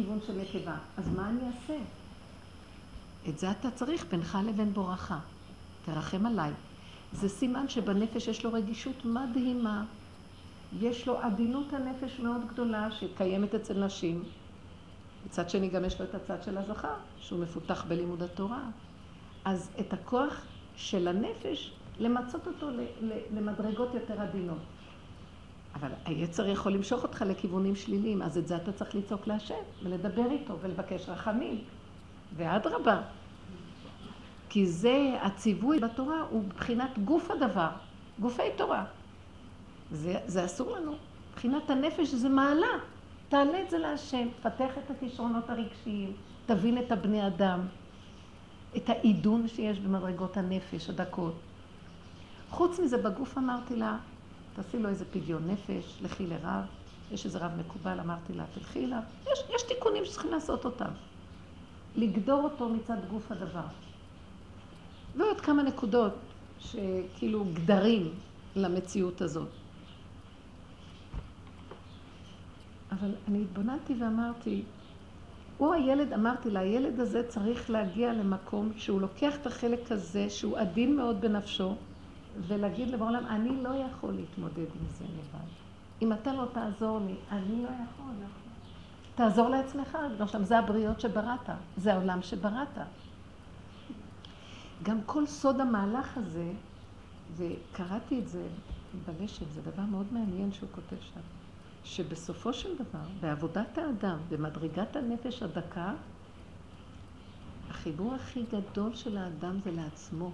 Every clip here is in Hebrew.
בכיוון של נקבה. אז מה אני אעשה? את זה אתה צריך בינך לבין בורך. תרחם עליי. זה סימן שבנפש יש לו רגישות מדהימה. יש לו עדינות הנפש מאוד גדולה שקיימת אצל נשים. מצד שני גם יש לו את הצד של הזכר, שהוא מפותח בלימוד התורה. אז את הכוח של הנפש, למצות אותו למדרגות יותר עדינות. אבל היצר יכול למשוך אותך לכיוונים שליליים, אז את זה אתה צריך לצעוק להשם, ולדבר איתו, ולבקש רחמים. ואדרבה, כי זה, הציווי בתורה הוא מבחינת גוף הדבר, גופי תורה. זה, זה אסור לנו. מבחינת הנפש זה מעלה. תעלה את זה להשם, פתח את הכישרונות הרגשיים, תבין את הבני אדם, את העידון שיש במדרגות הנפש הדקות. חוץ מזה, בגוף אמרתי לה, תעשי לו איזה פדיון נפש, לכי לרב, יש איזה רב מקובל, אמרתי לה, תלכי אליו. יש, יש תיקונים שצריכים לעשות אותם. לגדור אותו מצד גוף הדבר. ועוד כמה נקודות שכאילו גדרים למציאות הזאת. אבל אני התבוננתי ואמרתי, הוא הילד, אמרתי לה, הילד הזה צריך להגיע למקום שהוא לוקח את החלק הזה, שהוא עדין מאוד בנפשו, ולהגיד לבעולם, אני לא יכול להתמודד עם זה לבד. אם אתה לא תעזור לי, אני לא יכול. תעזור לעצמך, בגלל זה הבריות שבראת, זה העולם שבראת. גם כל סוד המהלך הזה, וקראתי את זה בלשת, זה דבר מאוד מעניין שהוא כותב שם, שבסופו של דבר, בעבודת האדם, במדרגת הנפש הדקה, החיבור הכי גדול של האדם זה לעצמו.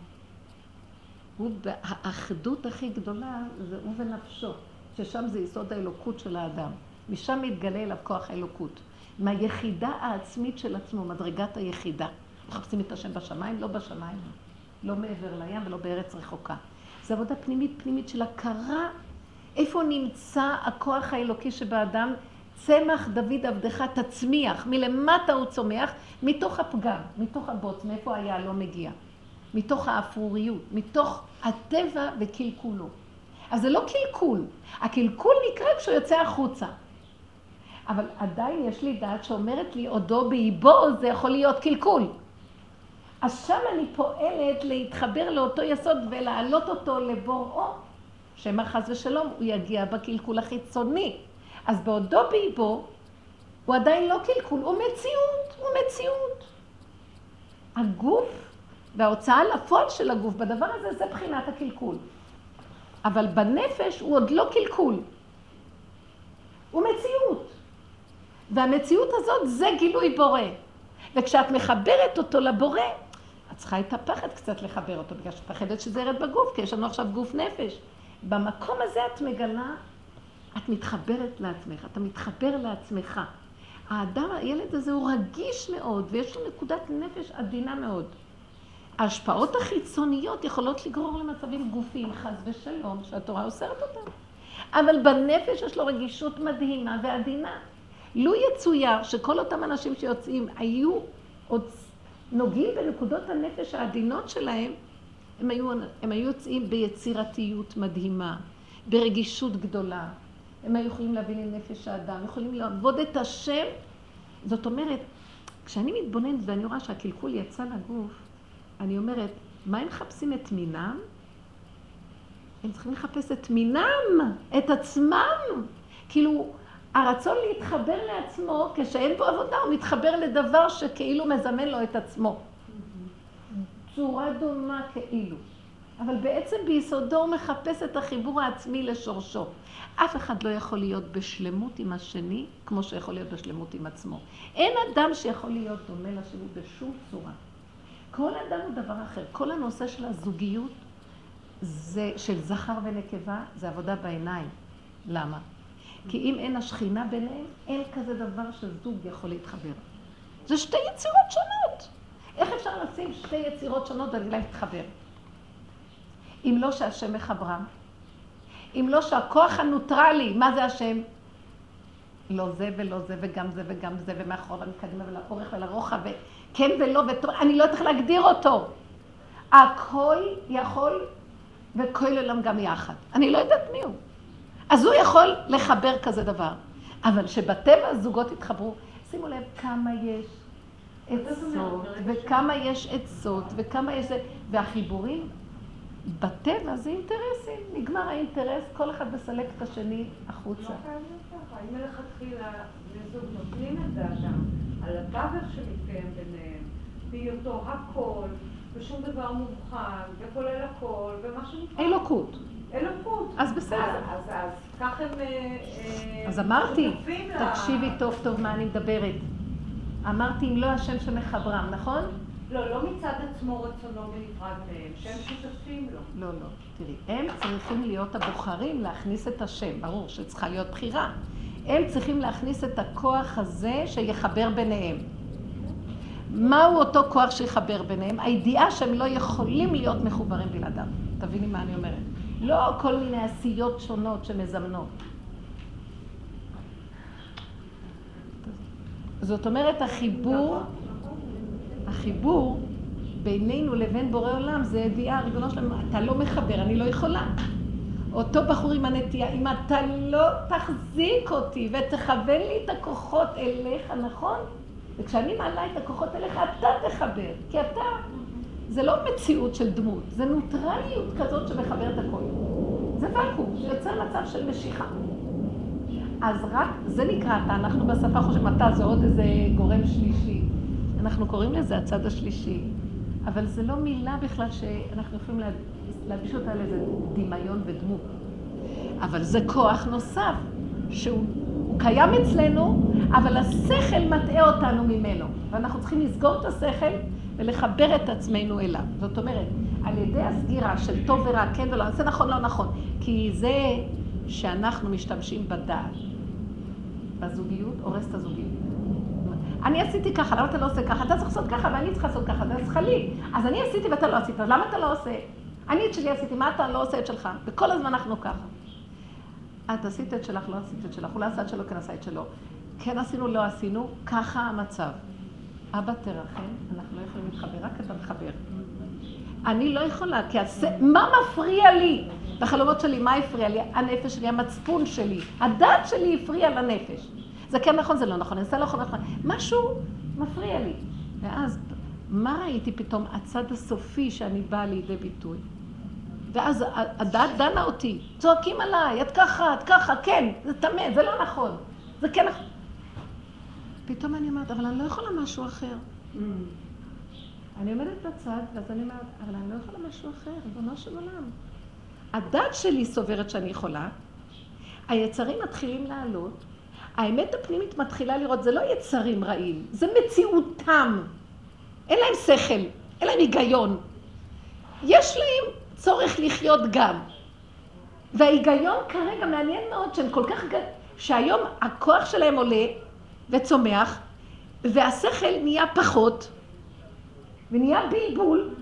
הוא, האחדות הכי גדולה זה הוא ונפשו, ששם זה יסוד האלוקות של האדם. משם מתגלה אליו כוח האלוקות. מהיחידה העצמית של עצמו, מדרגת היחידה. מחפשים את השם בשמיים, לא בשמיים, לא מעבר לים ולא בארץ רחוקה. זו עבודה פנימית פנימית של הכרה איפה נמצא הכוח האלוקי שבאדם. צמח דוד עבדך תצמיח, מלמטה הוא צומח, מתוך הפגם, מתוך הבוץ, מאיפה היה לא מגיע. מתוך האפרוריות, מתוך הטבע וקלקולו. אז זה לא קלקול, הקלקול נקרא כשהוא יוצא החוצה. אבל עדיין יש לי דעת שאומרת לי, עודו באיבו זה יכול להיות קלקול. אז שם אני פועלת להתחבר לאותו יסוד ולהעלות אותו לבוראו, שמא חס ושלום הוא יגיע בקלקול החיצוני. אז בעודו באיבו, הוא עדיין לא קלקול, הוא מציאות, הוא מציאות. הגוף וההוצאה לפועל של הגוף בדבר הזה זה בחינת הקלקול. אבל בנפש הוא עוד לא קלקול. הוא מציאות. והמציאות הזאת זה גילוי בורא. וכשאת מחברת אותו לבורא, את צריכה את הפחד קצת לחבר אותו, בגלל שאת מפחדת שזה ירד בגוף, כי יש לנו עכשיו גוף נפש. במקום הזה את מגלה, את מתחברת לעצמך, אתה מתחבר לעצמך. האדם, הילד הזה הוא רגיש מאוד, ויש לו נקודת נפש עדינה מאוד. ההשפעות החיצוניות יכולות לגרור למצבים גופיים, חס ושלום, שהתורה אוסרת אותם. אבל בנפש יש לו רגישות מדהימה ועדינה. לו יצויר שכל אותם אנשים שיוצאים היו עוד נוגעים בנקודות הנפש העדינות שלהם, הם היו, הם היו יוצאים ביצירתיות מדהימה, ברגישות גדולה. הם היו יכולים להבין עם נפש האדם, יכולים לעבוד את השם. זאת אומרת, כשאני מתבוננת ואני רואה שהקלקול יצא לגוף, אני אומרת, מה הם מחפשים את מינם? הם צריכים לחפש את מינם, את עצמם. כאילו, הרצון להתחבר לעצמו, כשאין בו עבודה, הוא מתחבר לדבר שכאילו מזמן לו את עצמו. צורה דומה כאילו. אבל בעצם ביסודו הוא מחפש את החיבור העצמי לשורשו. אף אחד לא יכול להיות בשלמות עם השני, כמו שיכול להיות בשלמות עם עצמו. אין אדם שיכול להיות דומה לשני בשום צורה. כל אדם הוא דבר אחר. כל הנושא של הזוגיות, זה, של זכר ונקבה, זה עבודה בעיניים. למה? כי אם אין השכינה ביניהם, אין כזה דבר שזוג יכול להתחבר. זה שתי יצירות שונות. איך אפשר לשים שתי יצירות שונות ולהגיד להתחבר? אם לא שהשם מחברם, אם לא שהכוח הנוטרלי, מה זה השם? לא זה ולא זה וגם זה וגם זה ומאחורה ומקדימה ולאורך ולרוחב וכן ולא וטוב, אני לא יודעת להגדיר אותו. הכל יכול וכל עולם גם יחד. אני לא יודעת מי הוא. אז הוא יכול לחבר כזה דבר. אבל שבטבע הזוגות יתחברו, שימו לב כמה יש עצות, וכמה יש עצות, וכמה יש זה, והחיבורים בטבע זה אינטרסים. נגמר האינטרס, כל אחד מסלק את השני החוצה. לא חייב להיות ככה. אם מלכתחילה בני זוג נותנים את דעתם על התווך שמתקיים ביניהם, בהיותו הכל, ושום דבר מובחן, וכולל הכל, ומה שנקרא... אלוקות. אלוקות. אז בסדר. אז, אז כך הם... אה, אה, אז אמרתי, תקשיבי טוב טוב מה אני מדברת. אמרתי אם לא השם שמחברם, נכון? לא, לא מצד עצמו רצונו בנפרד מהם, שהם שותפים לו. לא, לא. תראי, הם צריכים להיות הבוחרים להכניס את השם, ברור שצריכה להיות בחירה. הם צריכים להכניס את הכוח הזה שיחבר ביניהם. מהו אותו כוח שיחבר ביניהם? הידיעה שהם לא יכולים להיות מחוברים בלעדיו. תביני מה אני אומרת. לא כל מיני עשיות שונות שמזמנות. זאת אומרת, החיבור, החיבור בינינו לבין בורא עולם זה ידיעה, ריבונו שלנו, אתה לא מחבר, אני לא יכולה. אותו בחור עם הנטייה, אם אתה לא תחזיק אותי ותכוון לי את הכוחות אליך, נכון? וכשאני מעלה את הכוחות אליך, אתה תחבר, כי אתה, זה לא מציאות של דמות, זה נוטרליות כזאת שמחברת הכל. זה ואקום שיוצר מצב של משיכה. אז רק, זה נקרא אתה, אנחנו בשפה חושבים, אתה זה עוד איזה גורם שלישי. אנחנו קוראים לזה הצד השלישי, אבל זה לא מילה בכלל שאנחנו יכולים להלביש אותה על איזה דמיון ודמות. אבל זה כוח נוסף, שהוא קיים אצלנו, אבל השכל מטעה אותנו ממנו. ואנחנו צריכים לסגור את השכל ולחבר את עצמנו אליו. זאת אומרת, על ידי הסגירה של טוב ורע, כן ולא, זה נכון, לא נכון. כי זה שאנחנו משתמשים בדעת, בזוגיות, הורס את הזוגיות. אני עשיתי ככה, למה אתה לא עושה ככה? אתה צריך לעשות ככה ואני צריכה לעשות ככה, אתה צריך לי. אז אני עשיתי ואתה לא עשית, אז למה אתה לא עושה? אני את שלי עשיתי, מה אתה לא עושה את שלך? וכל הזמן אנחנו ככה. את עשית את שלך, לא עשית את שלך, הוא לא עשה את שלו, כן עשה את שלו. כן עשינו, לא עשינו, ככה המצב. אבא תרחם, אנחנו לא יכולים להתחבר, רק אתה מחבר. אני לא יכולה, כי הס... מה מפריע לי? בחלומות שלי, מה הפריע לי? הנפש שלי, המצפון שלי, הדת שלי הפריע לנפש. זה כן נכון, זה לא נכון, זה לא נכון, נכון. משהו מפריע לי. ואז, מה ראיתי פתאום? הצד הסופי שאני באה לידי ביטוי. ואז הדת דנה אותי, צועקים עליי, את ככה, את ככה, כן, זה טמא, זה לא נכון, זה כן נכון. פתאום אני אומרת, אבל אני לא יכולה משהו אחר. Mm. אני עומדת בצד, ואז אני אומרת, אבל אני לא יכולה משהו אחר, ריבונו של עולם. הדת שלי סוברת שאני יכולה, היצרים מתחילים לעלות, האמת הפנימית מתחילה לראות, זה לא יצרים רעים, זה מציאותם. אין להם שכל, אין להם היגיון. יש להם צורך לחיות גם. וההיגיון כרגע מעניין מאוד שהם כל כך, שהיום הכוח שלהם עולה וצומח, והשכל נהיה פחות, ונהיה בלבול,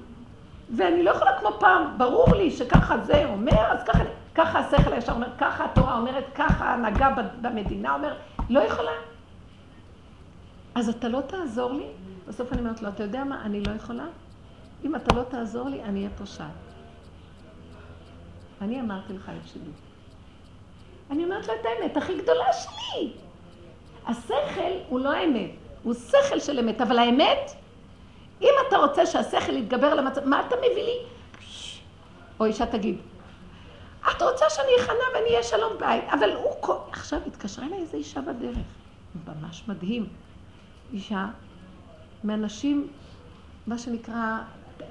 ואני לא יכולה כמו פעם, ברור לי שככה זה אומר, אז ככה, ככה השכל הישר אומר, ככה התורה אומרת, ככה ההנהגה במדינה אומרת, לא יכולה. אז אתה לא תעזור לי? בסוף אני אומרת לו, אתה יודע מה, אני לא יכולה? אם אתה לא תעזור לי, אני אהיה פושעת. אני אמרתי לך את שלי. אני אומרת לו את האמת הכי גדולה שלי. השכל הוא לא האמת, הוא שכל של אמת, אבל האמת, אם אתה רוצה שהשכל יתגבר על המצב, מה אתה מביא לי? או אישה תגיד, את רוצה שאני אכנה ואני אהיה שלום בית, אבל הוא... עכשיו התקשרה אליי איזו אישה בדרך, ממש מדהים. אישה מאנשים, מה שנקרא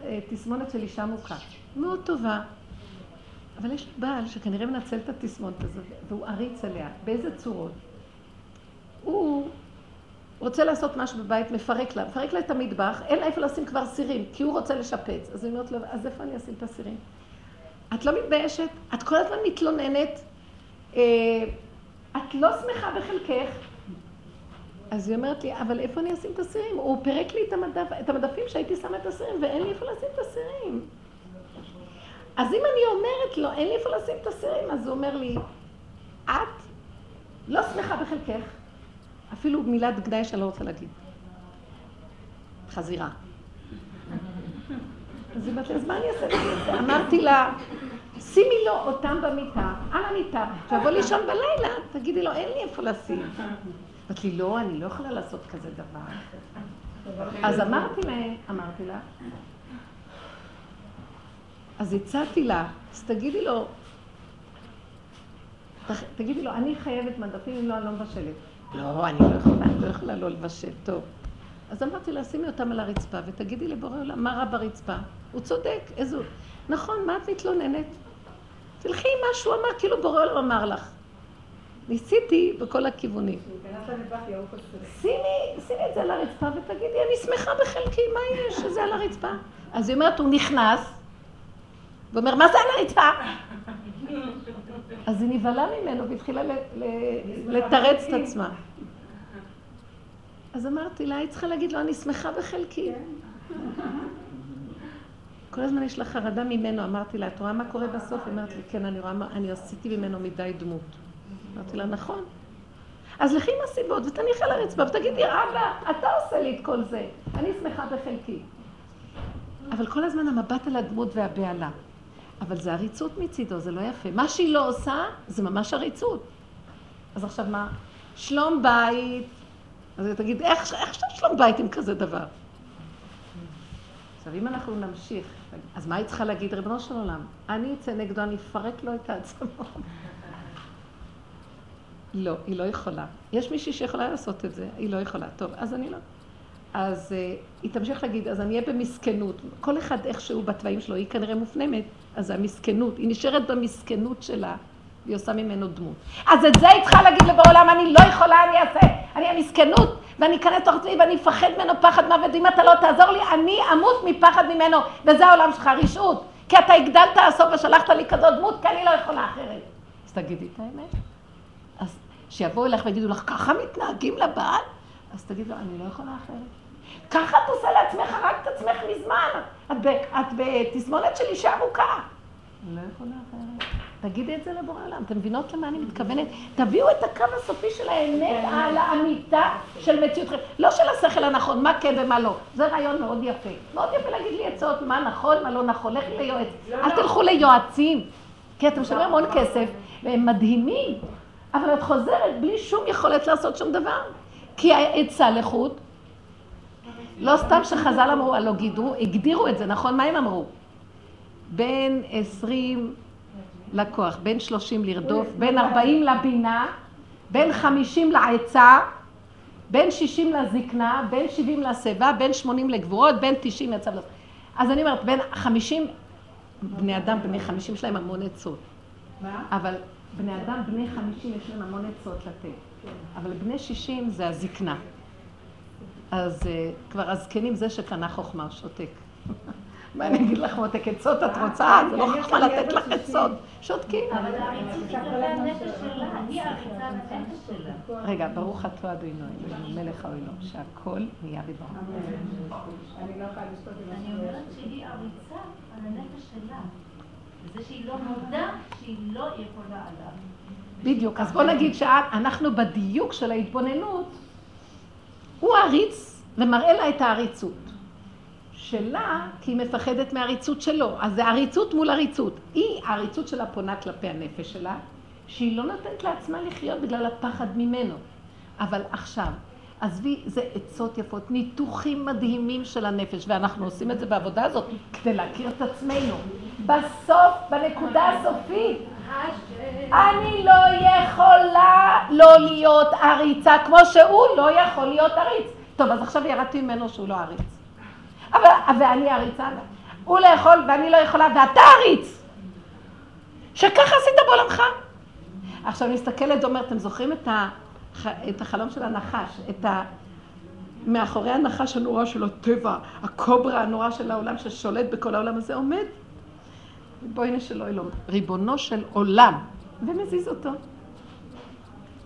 אה, תסמונת של אישה מוכה, מאוד טובה. אבל יש בעל שכנראה מנצל את התסמונת הזאת, והוא עריץ עליה. באיזה צורות? הוא רוצה לעשות משהו בבית, מפרק לה, מפרק לה את המטבח, אין לה איפה לשים כבר סירים, כי הוא רוצה לשפץ. אז היא אומרת לו, אז איפה אני אשים את הסירים? את לא מתביישת? את כל הזמן מתלוננת? אה, את לא שמחה בחלקך? אז היא אומרת לי, אבל איפה אני אשים את הסירים? הוא פירק לי את, המדף, את המדפים שהייתי שמה את הסירים, ואין לי איפה לשים את הסירים. אז אם אני אומרת לו, אין לי איפה לשים את הסירים, אז הוא אומר לי, את לא שמחה בחלקך, אפילו מילת גנאי שאני לא רוצה להגיד. חזירה. אז היא אומרת לי, אז מה אני אעשה? אמרתי לה, שימי לו אותם במיטה, על המיטה, שיבוא לישון בלילה, תגידי לו, אין לי איפה לשים. אמרתי לי, לא, אני לא יכולה לעשות כזה דבר. אז אמרתי להם, אמרתי לה, אז הצעתי לה, אז תגידי לו, תגידי לו, אני חייבת מדפים, אם לא, אני לא מבשלת. לא, אני לא יכולה, אני לא יכולה לא לבשל, טוב. אז אמרתי לה, שימי אותם על הרצפה ותגידי לבורא עולם, מה רע ברצפה? הוא צודק, איזו... נכון, מה את מתלוננת? תלכי עם מה שהוא אמר, כאילו בורא עולם אמר לך. ניסיתי בכל הכיוונים. שימי, שימי את זה על הרצפה ותגידי, אני שמחה בחלקי, מה יש שזה על הרצפה? אז היא אומרת, הוא נכנס, ואומר, מה זה על הרצפה? אז היא נבהלה ממנו והתחילה לתרץ את עצמה. אז אמרתי לה, היית צריכה להגיד לו, אני שמחה בחלקי. כל הזמן יש לה חרדה ממנו, אמרתי לה, את רואה מה קורה בסוף? היא אומרת לי, כן, אני רואה, אני עשיתי ממנו מדי דמות. אמרתי לה, נכון. אז לכי עם הסיבות ותניחי על הרצפה ותגידי, אבא, אתה עושה לי את כל זה, אני שמחה בחלקי. אבל כל הזמן המבט על הדמות והבהלה. אבל זה עריצות מצידו, זה לא יפה. מה שהיא לא עושה, זה ממש עריצות. אז עכשיו מה? שלום בית. אז תגיד, איך, איך שלום בית עם כזה דבר? עכשיו, אם אנחנו נמשיך, אז מה היא צריכה להגיד? ריבונו של עולם, אני אצא נגדו, אני אפרק לו את העצמות. לא, היא לא יכולה. יש מישהי שיכולה לעשות את זה, היא לא יכולה. טוב, אז אני לא. אז uh, היא תמשיך להגיד, אז אני אהיה במסכנות. כל אחד איכשהו בתוואים שלו, היא כנראה מופנמת, אז זה המסכנות. היא נשארת במסכנות שלה, והיא עושה ממנו דמות. אז את זה היא צריכה להגיד לבורא עולם, אני לא יכולה, אני אעשה, אני המסכנות, ואני אכנס תוך עצמי ואני אפחד ממנו פחד מוות, ואם אתה לא תעזור לי, אני אמות מפחד ממנו, וזה העולם שלך, רשעות. כי אתה הגדלת הסוף ושלחת לי כזאת דמות, כי אני לא יכולה אחרת. אז תגידי את האמת. אז שיבואו אליך ויגידו לך, ככה מתנהגים לבעל? אז תגיד לו, אני לא יכולה אחרת. ככה את עושה לעצמך, רק את עצמך מזמן. את, בתסמונת של אישה ארוכה. לא יכולה אחרת. תגידי את זה לבורא עולם. אתם מבינות למה אני מתכוונת? תביאו את הקו הסופי של האמת על האמיתה של מציאות חיים. לא של השכל הנכון, מה כן ומה לא. זה רעיון מאוד יפה. מאוד יפה להגיד לי עצות, מה נכון, מה לא נכון. לכי ליועץ. אל תלכו ליועצים. כי אתם משלמים המון כסף, והם מדהימים. אבל את חוזרת בלי שום יכולת לעשות שום דבר. כי העצה לחוט לא סתם שחז"ל אמרו, הלא גידרו, הגדירו את זה, נכון? מה הם אמרו? בין עשרים לכוח, בין שלושים לרדוף, בין ארבעים לבינה, בין חמישים לעצה, בין שישים לזקנה, בין שבעים לשיבה, בין שמונים לגבורות, בין תשעים לצו לצו. אז אני אומרת, בין חמישים, בני אדם בני חמישים יש להם המון עצות. מה? אבל בני אדם בני חמישים יש להם המון עצות לתת. אבל בני שישים זה הזקנה. אז uh, כבר הזקנים זה שקנה חוכמה, שותק. מה אני אגיד לך מותק עצות את רוצה? זה לא חוכמה לתת לך עצות. שותקים. אבל העריצות היא כלפי הנפש שלה, היא העריצה בנפש שלה. רגע, ברוך אתה אדוני מלך העולם, שהכל נהיה בדברו. אני אומרת שהיא עריצה על הנפש שלה. זה שהיא לא מודה שהיא לא יכולה עליו. בדיוק, אז בוא נגיד שאנחנו בדיוק של ההתבוננות הוא עריץ ומראה לה את העריצות. שלה, כי היא מפחדת מהעריצות שלו. אז זה עריצות מול עריצות. היא, העריצות שלה פונה כלפי הנפש שלה, שהיא לא נותנת לעצמה לחיות בגלל הפחד ממנו. אבל עכשיו, עזבי, זה עצות יפות, ניתוחים מדהימים של הנפש, ואנחנו עושים את זה בעבודה הזאת כדי להכיר את עצמנו. בסוף, בנקודה הסופית, אני לא יכולה לא להיות עריצה, כמו שהוא לא יכול להיות עריץ. טוב, אז עכשיו ירדתי ממנו שהוא לא עריץ. אבל, ואני עריצה, הוא לא יכול ואני לא יכולה, ואתה עריץ. שככה עשית בעולמך. עכשיו אני מסתכלת ואומרת, אתם זוכרים את, ה, את החלום של הנחש, את ה... מאחורי הנחש הנורא של הטבע, הקוברה הנורא של העולם ששולט בכל העולם הזה עומד ריבונו של אלוהים, ריבונו של עולם, ומזיז אותו.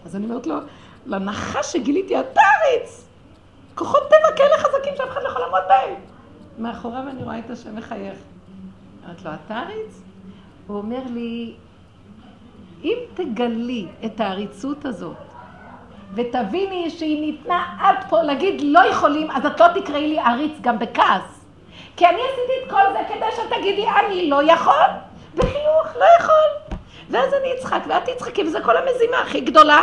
אז אני אומרת לו, לנחש שגיליתי, אתה עריץ! כוחות טבע כאלה חזקים שאף אחד לא יכול לעמוד בהם. מאחוריו אני רואה את השם מחייך. אמרת לו, אתה עריץ? הוא אומר לי, אם תגלי את העריצות הזאת, ותביני שהיא ניתנה עד פה להגיד לא יכולים, אז את לא תקראי לי עריץ גם בכעס. כי אני עשיתי את כל זה כדי שתגידי, אני לא יכול, בחיוך, לא יכול. ואז אני אצחק ואת תצחקי, וזה כל המזימה הכי גדולה.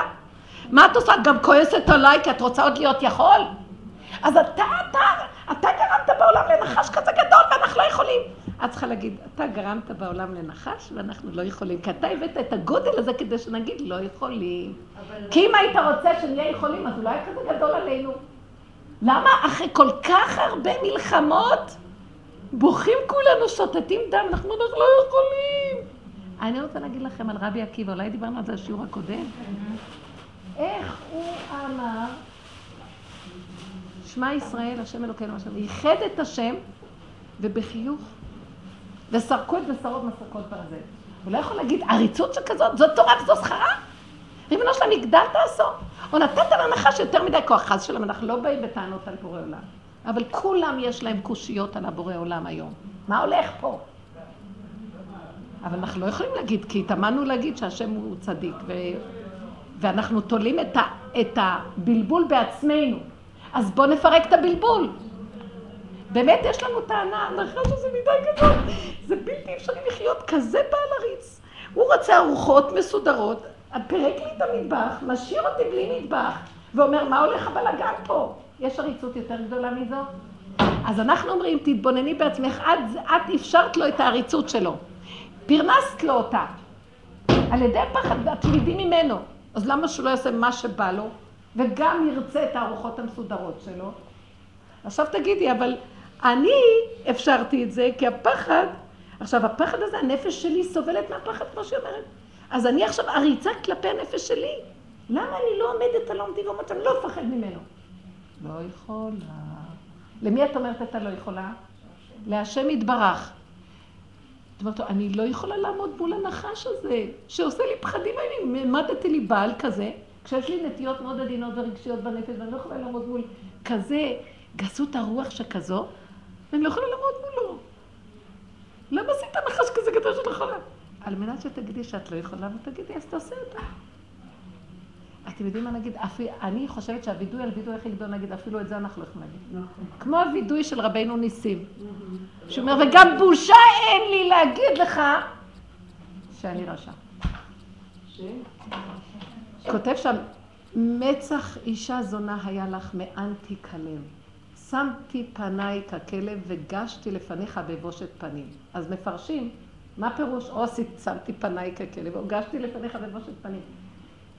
מה את עושה? את גם כועסת עליי כי את רוצה עוד להיות יכול? אז אתה, אתה, אתה גרמת בעולם לנחש כזה גדול ואנחנו לא יכולים. את צריכה להגיד, אתה גרמת בעולם לנחש ואנחנו לא יכולים, כי אתה הבאת את הגודל הזה כדי שנגיד לא יכולים. כי אם היית רוצה שנהיה יכולים, אז אולי לא כזה גדול עלינו. למה אחרי כל כך הרבה מלחמות, בוכים כולנו, שותתים דם, אנחנו לא יכולים. אני רוצה להגיד לכם על רבי עקיבא, אולי דיברנו על זה בשיעור הקודם. איך הוא אמר, שמע ישראל, השם אלוקינו, השם, ייחד את השם, ובחיוך, וסרקו את בשרות מסרקות ברזל. הוא לא יכול להגיד, עריצות שכזאת, זאת תורה וזו שכרה? ריבונו שלם, הגדלת עשור. או נתת לנחש יותר מדי כוח, חס שלום, אנחנו לא באים בטענות על בורא עולם. אבל כולם יש להם קושיות על הבורא עולם היום. מה הולך פה? אבל אנחנו לא יכולים להגיד, כי התאמנו להגיד שהשם הוא צדיק, ו... ואנחנו תולים את, ה... את הבלבול בעצמנו. אז בואו נפרק את הבלבול. באמת יש לנו טענה, הנחש הזה מדי גדול, זה בלתי אפשרי לחיות כזה בעל עריץ. הוא רוצה ארוחות מסודרות, פירק לי את המטבח, משאיר אותי בלי מטבח, ואומר, מה הולך הבלאגן פה? יש עריצות יותר גדולה מזאת? אז אנחנו אומרים, תתבונני בעצמך, את, את אפשרת לו את העריצות שלו. פרנסת לו אותה. על ידי הפחד, ואת תמידי ממנו. אז למה שהוא לא יעשה מה שבא לו, וגם ירצה את הארוחות המסודרות שלו? עכשיו תגידי, אבל אני אפשרתי את זה כי הפחד, עכשיו הפחד הזה, הנפש שלי סובלת מהפחד, כמו שהיא אומרת. אז אני עכשיו עריצה כלפי הנפש שלי. למה אני לא עומדת על עומדי ואומרת, אני לא אפחד ממנו? לא יכולה. למי את אומרת אתה לא יכולה? להשם יתברך. זאת אומרת, אני לא יכולה לעמוד מול הנחש הזה, שעושה לי פחדים, אני העמדתי לי בעל כזה, כשיש לי נטיות מאוד עדינות ורגשיות בנפש, ואני לא יכולה לעמוד מול כזה גסות הרוח שכזו, ואני לא יכולה לעמוד מולו. למה עשית נחש כזה גדול של יכולה? על מנת שתגידי שאת לא יכולה, ותגידי, אז תעשה אותה. אתם יודעים מה נגיד? אני חושבת שהווידוי על וידוי הכי גדול, נגיד, אפילו את זה אנחנו לא יכולים להגיד. נכון. כמו הווידוי של רבנו ניסים. שאומר, וגם בושה אין לי להגיד לך שאני רשע. כותב שם, מצח אישה זונה היה לך מאנטי כלב. שמתי פניי ככלב וגשתי לפניך בבושת פנים. אז מפרשים, מה פירוש או שמתי פניי ככלב, או גשתי לפניך בבושת פנים.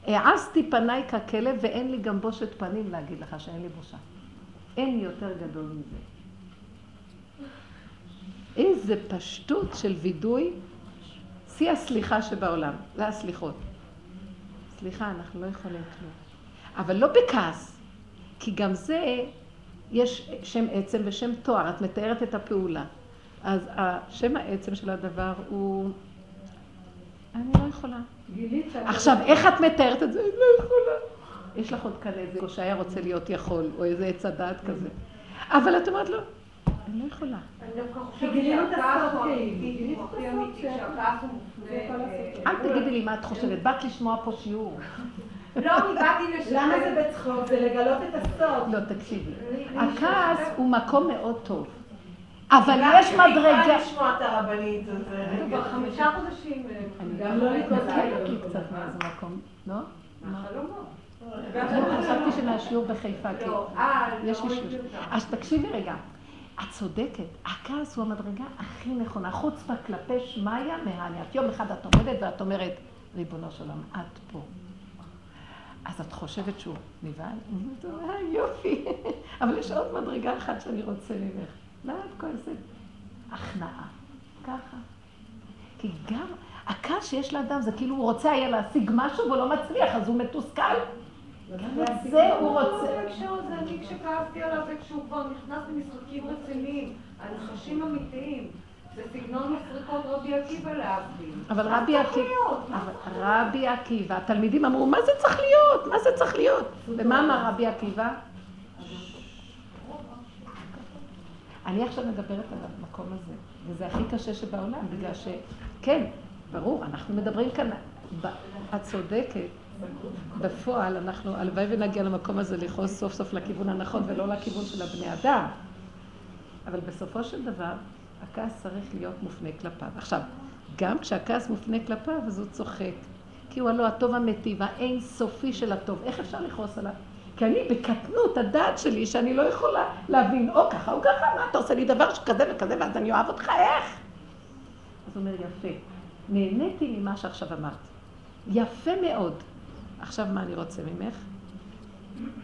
העזתי פניי ככלב ואין לי גם בושת פנים להגיד לך שאין לי בושה. אין יותר גדול מזה. איזה פשטות של וידוי, שיא הסליחה שבעולם, זה הסליחות. סליחה, אנחנו לא יכולים כלום. אבל לא בכעס, כי גם זה, יש שם עצם ושם תואר, את מתארת את הפעולה. אז השם העצם של הדבר הוא, אני לא יכולה. עכשיו, איך את מתארת את זה? אני לא יכולה. יש לך עוד כאן איזה שהיה רוצה להיות יכול, או איזה עץ הדעת כזה. אבל את אומרת לו, אני לא יכולה. אל תגידי לי מה את חושבת, באת לשמוע פה שיעור. לא, אני באתי לשמוע. למה זה בצחוק? זה לגלות את הסוד. לא, תקשיבי. הכעס הוא מקום מאוד טוב. אבל יש מדרגה... אני לשמוע את הרבנית, הזה. כבר חמישה חודשים. אה, אני גם לא מתנתקת לי קצת מאיזה מקום, לא? מהחלומות. חשבתי שמהשיעור בחיפה, כי לא, אה, יש לי שיעור. אז תקשיבי רגע, את צודקת, הכעס הוא המדרגה הכי נכונה, חוץ מכלפי שמיא מהניית. יום אחד את עומדת ואת אומרת, ריבונו של עולם, את פה. אז את חושבת שהוא נבהל? יופי. אבל יש עוד מדרגה אחת שאני רוצה ממך. למה את כועסת? הכנעה. ככה. כי גם הכעס שיש לאדם זה כאילו הוא רוצה היה להשיג משהו ולא מצליח, אז הוא מתוסכל. זה הוא רוצה. אני כשכעסתי עליו זה כשהוא כבר נכנס למשחקים רציניים, על נחשים אמיתיים. זה סגנון מסריקות רבי עקיבא להבדיל. אבל רבי עקיבא, רבי עקיבא, התלמידים אמרו, מה זה צריך להיות? מה זה צריך להיות? ומה אמר רבי עקיבא? אני עכשיו מדברת על המקום הזה, וזה הכי קשה שבעולם, בגלל ש... כן, ברור, אנחנו מדברים כאן, את צודקת, בפועל אנחנו, הלוואי ונגיע למקום הזה לכעוס סוף סוף לכיוון הנכון ולא לכיוון של הבני אדם. אבל בסופו של דבר, הכעס צריך להיות מופנה כלפיו. עכשיו, גם כשהכעס מופנה כלפיו, אז הוא צוחק. כי הוא הלא הטוב המיטיב, האין סופי של הטוב. איך אפשר לכעוס עליו? כי אני בקטנות הדעת שלי, שאני לא יכולה להבין, או ככה או ככה, מה אתה עושה לי דבר שכזה וכזה, ואז אני אוהב אותך, איך? אז הוא אומר, יפה. נהניתי ממה שעכשיו אמרת. יפה מאוד. עכשיו מה אני רוצה ממך?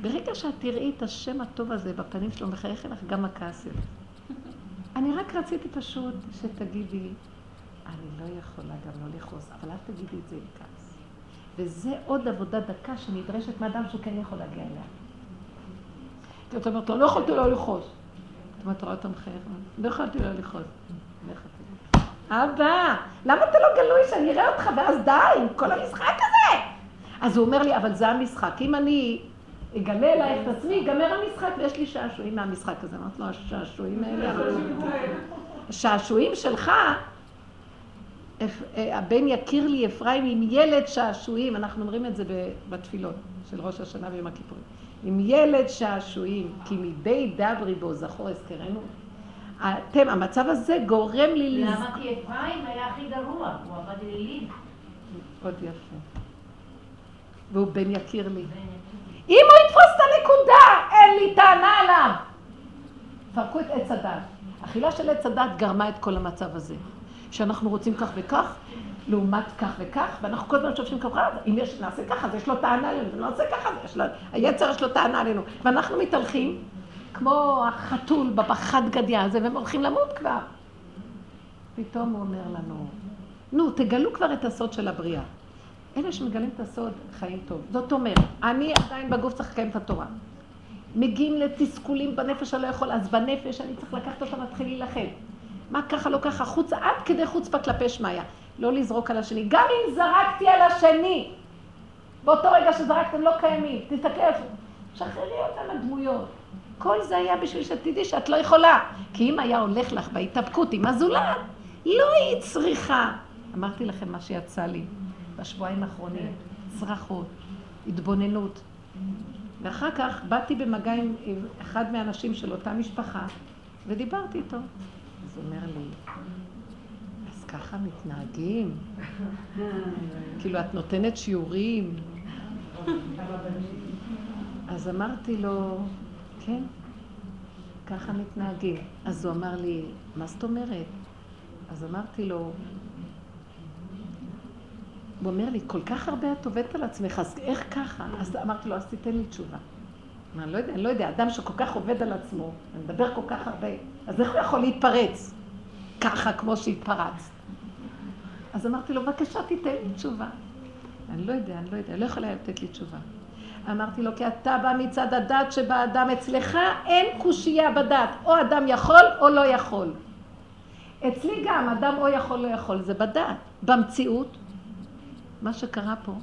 ברגע שאת תראי את השם הטוב הזה בפנים שלו, מחייך אליך גם הכעס אליך. אני רק רציתי פשוט שתגידי, אני לא יכולה גם לא לכעוס, אבל אל תגידי את זה עם כעס. וזה עוד עבודה דקה שנדרשת מאדם שהוא כן יכול להגיע אליה. כי את אומרת לא יכולתי לא לכעוס. זאת אומרת, רואה אותו מחייך, לא יכולתי לא לכעוס. אבא, למה אתה לא גלוי שאני אראה אותך ואז די עם כל המשחק הזה? אז הוא אומר לי, אבל זה המשחק. אם אני אגלה אלייך את עצמי, ייגמר המשחק ויש לי שעשועים מהמשחק הזה. אמרתי לו, השעשועים האלה... השעשועים שלך, הבן יכיר לי אפרים עם ילד שעשועים, אנחנו אומרים את זה בתפילות של ראש השנה ויום הכיפורים. עם ילד שעשועים, כי מדי דברי בו זכור אזכרנו. אתם, המצב הזה גורם לי... למה? כי אפרים היה הכי גרוע, הוא עבד אלילים. עוד יפה. והוא בן יכיר לי. אם הוא יתפוס את הנקודה, אין לי טענה עליו. פרקו את עץ הדת. אכילה של עץ הדת גרמה את כל המצב הזה. שאנחנו רוצים כך וכך, לעומת כך וכך, ואנחנו כל הזמן שופשים ככה, אם יש, נעשה ככה, אז יש לו טענה עלינו, אם נעשה ככה, יש לו, היצר יש לו טענה עלינו. ואנחנו מתהלכים כמו החתול בפחד גדיה הזה, והם הולכים למות כבר. פתאום הוא אומר לנו, נו, תגלו כבר את הסוד של הבריאה. אלה שמגלים את הסוד, חיים טוב. זאת אומרת, אני עדיין בגוף צריך לקיים את התורה. מגיעים לתסכולים בנפש הלא יכול, אז בנפש אני צריך לקחת אותם, להתחיל להילחם. מה ככה, לא ככה, חוץ, עד כדי חוצפה כלפי שמיא. לא לזרוק על השני. גם אם זרקתי על השני, באותו רגע שזרקתם לא קיימים, תסתכל, שחררי אותם הדמויות. כל זה היה בשביל שתדעי שאת לא יכולה. כי אם היה הולך לך בהתאבקות עם הזולת, לא היית צריכה. אמרתי לכם מה שיצא לי. בשבועיים האחרונים, צרחות, התבוננות. ואחר כך באתי במגע עם אחד מהאנשים של אותה משפחה, ודיברתי איתו. אז הוא אומר לי, אז ככה מתנהגים? כאילו, את נותנת שיעורים? אז אמרתי לו, כן, ככה מתנהגים. אז הוא אמר לי, מה זאת אומרת? אז אמרתי לו, הוא אומר לי, כל כך הרבה את עובדת על עצמך, אז איך ככה? אז אמרתי לו, אז תיתן לי תשובה. אני לא יודע, אני לא יודע, אדם שכל כך עובד על עצמו, ומדבר כל כך הרבה, אז איך הוא יכול להתפרץ ככה כמו שהתפרצת? אז אמרתי לו, בבקשה, תיתן לי תשובה. אני לא יודע, אני לא יודע, לא יכולה לתת לי תשובה. אמרתי לו, כי אתה בא מצד הדת שבאדם אצלך אין קושייה בדת, או אדם יכול או לא יכול. אצלי גם, אדם או יכול לא יכול, זה בדת. במציאות, מה שקרה פה,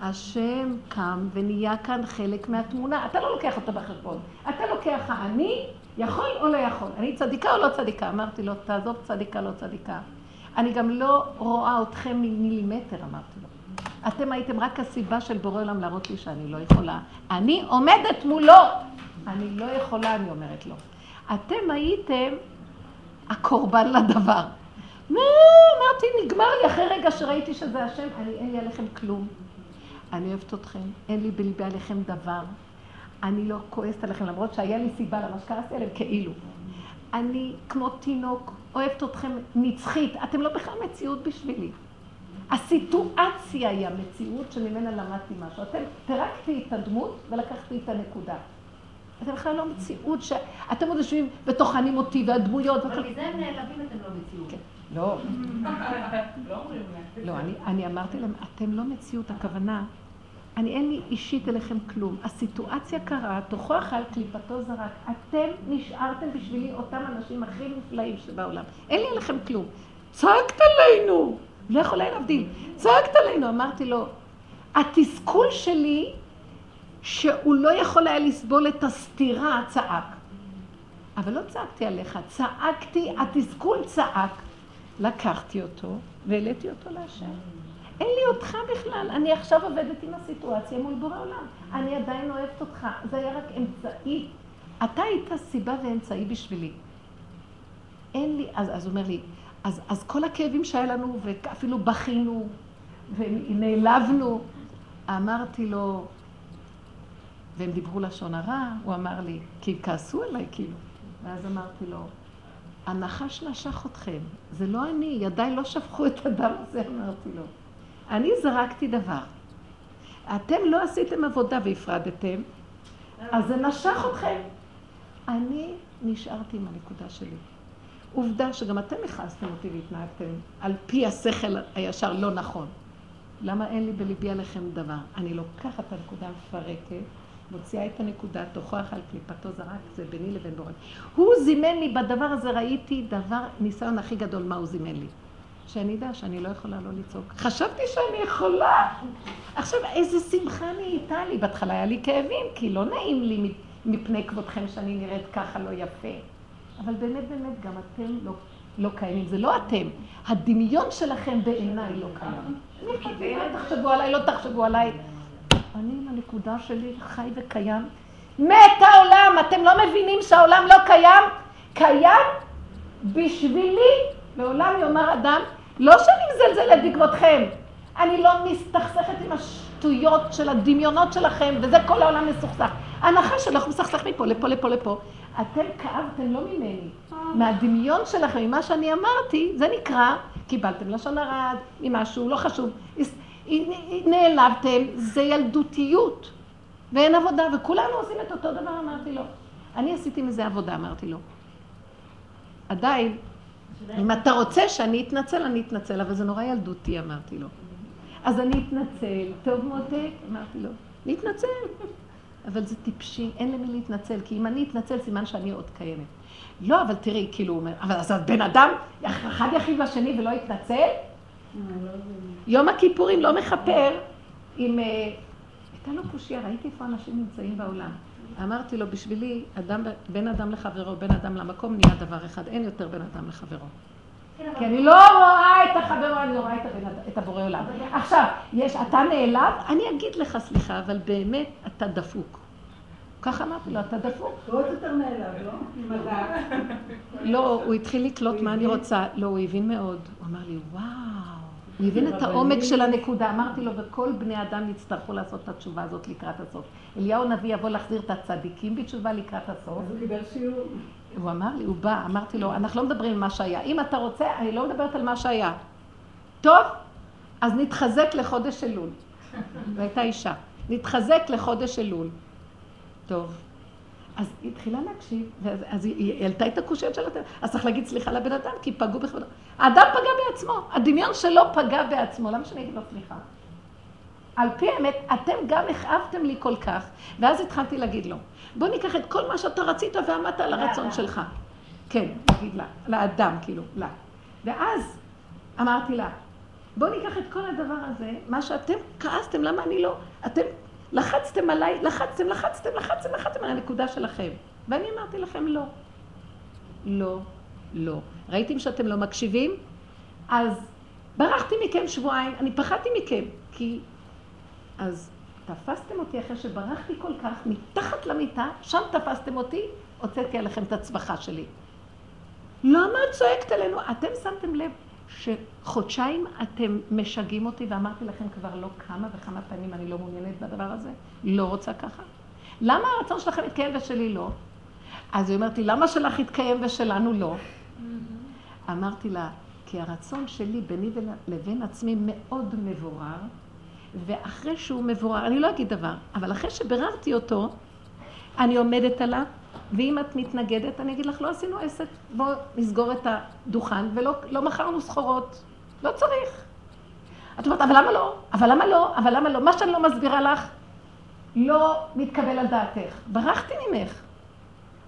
השם קם ונהיה כאן חלק מהתמונה. אתה לא לוקח אותו בחשבון. אתה לוקח האני, יכול או לא יכול. אני צדיקה או לא צדיקה? אמרתי לו, תעזוב צדיקה, לא צדיקה. אני גם לא רואה אתכם ממילימטר, אמרתי לו. אתם הייתם רק הסיבה של בורא עולם להראות לי שאני לא יכולה. אני עומדת מולו. אני לא יכולה, אני אומרת לו. אתם הייתם הקורבן לדבר. מה, אמרתי, נגמר לי אחרי רגע שראיתי שזה השם, אני, אין לי עליכם כלום. אני אוהבת אתכם, אין לי בליבי עליכם דבר. אני לא כועסת עליכם, למרות שהיה לי סיבה למה שכעסתי עליהם, כאילו. אני כמו תינוק, אוהבת אתכם נצחית. אתם לא בכלל מציאות בשבילי. הסיטואציה היא המציאות שממנה למדתי משהו. אתם פירקתי את הדמות ולקחתי את הנקודה. אתם בכלל לא מציאות ש... אתם עוד יושבים וטוחנים אותי והדמויות. אבל מזה הם נעלבים אתם לא מציאות. כן. לא. לא, אני אמרתי להם, אתם לא מציאות, הכוונה, אני אין לי אישית אליכם כלום. הסיטואציה קרה, תוכו אכל, קליפתו זרק. אתם נשארתם בשבילי אותם אנשים הכי נפלאים שבעולם. אין לי עליכם כלום. צעקת עלינו! לא יכולה להבדיל. צעקת עלינו. אמרתי לו, התסכול שלי, שהוא לא יכול היה לסבול את הסתירה, צעק. אבל לא צעקתי עליך, צעקתי, התסכול צעק. לקחתי אותו והעליתי אותו להשם. אין לי אותך בכלל, אני עכשיו עובדת עם הסיטואציה מול בורא עולם. אני עדיין אוהבת אותך, זה היה רק אמצעי. אתה היית סיבה ואמצעי בשבילי. אין לי, אז, הוא אומר לי, אז, אז כל הכאבים שהיה לנו, ואפילו בכינו, ונעלבנו. אמרתי לו, והם דיברו לשון הרע, הוא אמר לי, כי כעסו עליי כאילו. ואז אמרתי לו, הנחש נשך אתכם, זה לא אני, ידיי לא שפכו את הדם הזה, אמרתי לו. אני זרקתי דבר. אתם לא עשיתם עבודה והפרדתם, אז זה נשך אתכם. אני נשארתי עם הנקודה שלי. עובדה שגם אתם הכעסתם אותי והתנהגתם על פי השכל הישר לא נכון. למה אין לי בליבי עליכם דבר? אני לוקחת את הנקודה המפרקת, מוציאה את הנקודה, תוכח על קליפתו זרק, זה ביני לבין בורא. הוא זימן לי, בדבר הזה ראיתי דבר, ניסיון הכי גדול, מה הוא זימן לי. שאני אדע שאני לא יכולה לא לצעוק. חשבתי שאני יכולה. עכשיו, איזה שמחה נהייתה לי. בהתחלה היה לי כאבים, כי לא נעים לי מפני כבודכם שאני נראית ככה לא יפה. אבל באמת באמת גם אתם לא, לא קיימים. זה לא אתם. הדמיון שלכם בעיניי לא קיים. תחשבו עליי, לא תחשבו עליי. אני עם הנקודה שלי חי וקיים. מת העולם, אתם לא מבינים שהעולם לא קיים? קיים בשבילי, לעולם יאמר אדם, לא שאני מזלזלת בעקבותכם, אני לא מסתכסכת עם השטויות של הדמיונות שלכם, וזה כל העולם מסוכסך. ההנחה שלך מסכסך מפה, לפה, לפה, לפה. אתם כאבתם לא ממני, מהדמיון שלכם, ממה שאני אמרתי, זה נקרא, קיבלתם לשון הרע, ממשהו, לא חשוב. נעלבתם, זה ילדותיות. ואין עבודה, וכולנו עושים את אותו דבר, אמרתי לו. אני עשיתי מזה עבודה, אמרתי לו. עדיין, אם אתה רוצה שאני אתנצל, אני אתנצל, אבל זה נורא ילדותי, אמרתי לו. אז אני אתנצל, טוב מותק, אמרתי לו, להתנצל. אבל זה טיפשי, אין למי להתנצל, כי אם אני אתנצל, סימן שאני עוד קיימת. לא, אבל תראי, כאילו, הוא אומר, אבל אז בן אדם, אחד יחיד בשני ולא יתנצל? יום הכיפורים לא מכפר עם... אה, הייתה לו קושייה, ראיתי איפה אנשים נמצאים בעולם. אמרתי לו, בשבילי, אדם, בין אדם לחברו, בין אדם למקום, נהיה דבר אחד, אין יותר בין אדם לחברו. כן, כי אני לא רואה את החברו, אני רואה את הבורא עולם. עכשיו, יש, אתה נעלב? אני אגיד לך, סליחה, אבל באמת, אתה דפוק. ככה אמרתי לו, אתה דפוק. הוא עוד יותר נעלב, לא? לא, הוא התחיל לקלוט מה אני רוצה. לא, הוא הבין מאוד. הוא אמר לי, וואו. הוא הבין את העומק של הנקודה. אמרתי לו, וכל בני אדם יצטרכו לעשות את התשובה הזאת לקראת הסוף. אליהו הנביא יבוא להחזיר את הצדיקים בתשובה לקראת הסוף. אז הוא קיבל שיעור. הוא אמר לי, הוא בא, אמרתי לו, אנחנו לא מדברים על מה שהיה. אם אתה רוצה, אני לא מדברת על מה שהיה. טוב, אז נתחזק לחודש אלול. זו הייתה אישה. נתחזק לחודש אלול. טוב. אז היא התחילה להקשיב, אז היא העלתה את הקושיות שלה, אז צריך להגיד סליחה לבן אדם, כי פגעו בכבודו. האדם פגע בעצמו, הדמיון שלו פגע בעצמו, למה שאני אגיד לו סליחה? על פי האמת, אתם גם הכאבתם לי כל כך, ואז התחלתי להגיד לו, בוא ניקח את כל מה שאתה רצית ועמדת על הרצון שלך. כן, נגיד לה, לאדם, כאילו, לה. ואז אמרתי לה, בוא ניקח את כל הדבר הזה, מה שאתם כעסתם, למה אני לא, אתם לחצתם עליי, לחצתם, לחצתם, לחצתם, לחצתם על הנקודה שלכם. ואני אמרתי לכם לא. לא, לא. ראיתם שאתם לא מקשיבים? אז ברחתי מכם שבועיים, אני פחדתי מכם, כי... אז תפסתם אותי אחרי שברחתי כל כך, מתחת למיטה, שם תפסתם אותי, הוצאתי עליכם את הצווחה שלי. למה את צועקת עלינו? אתם שמתם לב שחודשיים אתם משגעים אותי ואמרתי לכם כבר לא כמה וכמה פעמים אני לא מעוניינת בדבר הזה, לא רוצה ככה. למה הרצון שלכם יתקיים ושלי לא? אז היא אומרת לי, למה שלך יתקיים ושלנו לא? אמרתי לה, כי הרצון שלי ביני לבין עצמי מאוד מבורר, ואחרי שהוא מבורר, אני לא אגיד דבר, אבל אחרי שביררתי אותו, אני עומדת עליו, ואם את מתנגדת, אני אגיד לך, לא עשינו עסק, בואו נסגור את הדוכן ולא לא מכרנו סחורות. לא צריך. את אומרת, אבל למה לא? אבל למה לא? אבל למה לא? מה שאני לא מסבירה לך, לא מתקבל על דעתך. ברחתי ממך.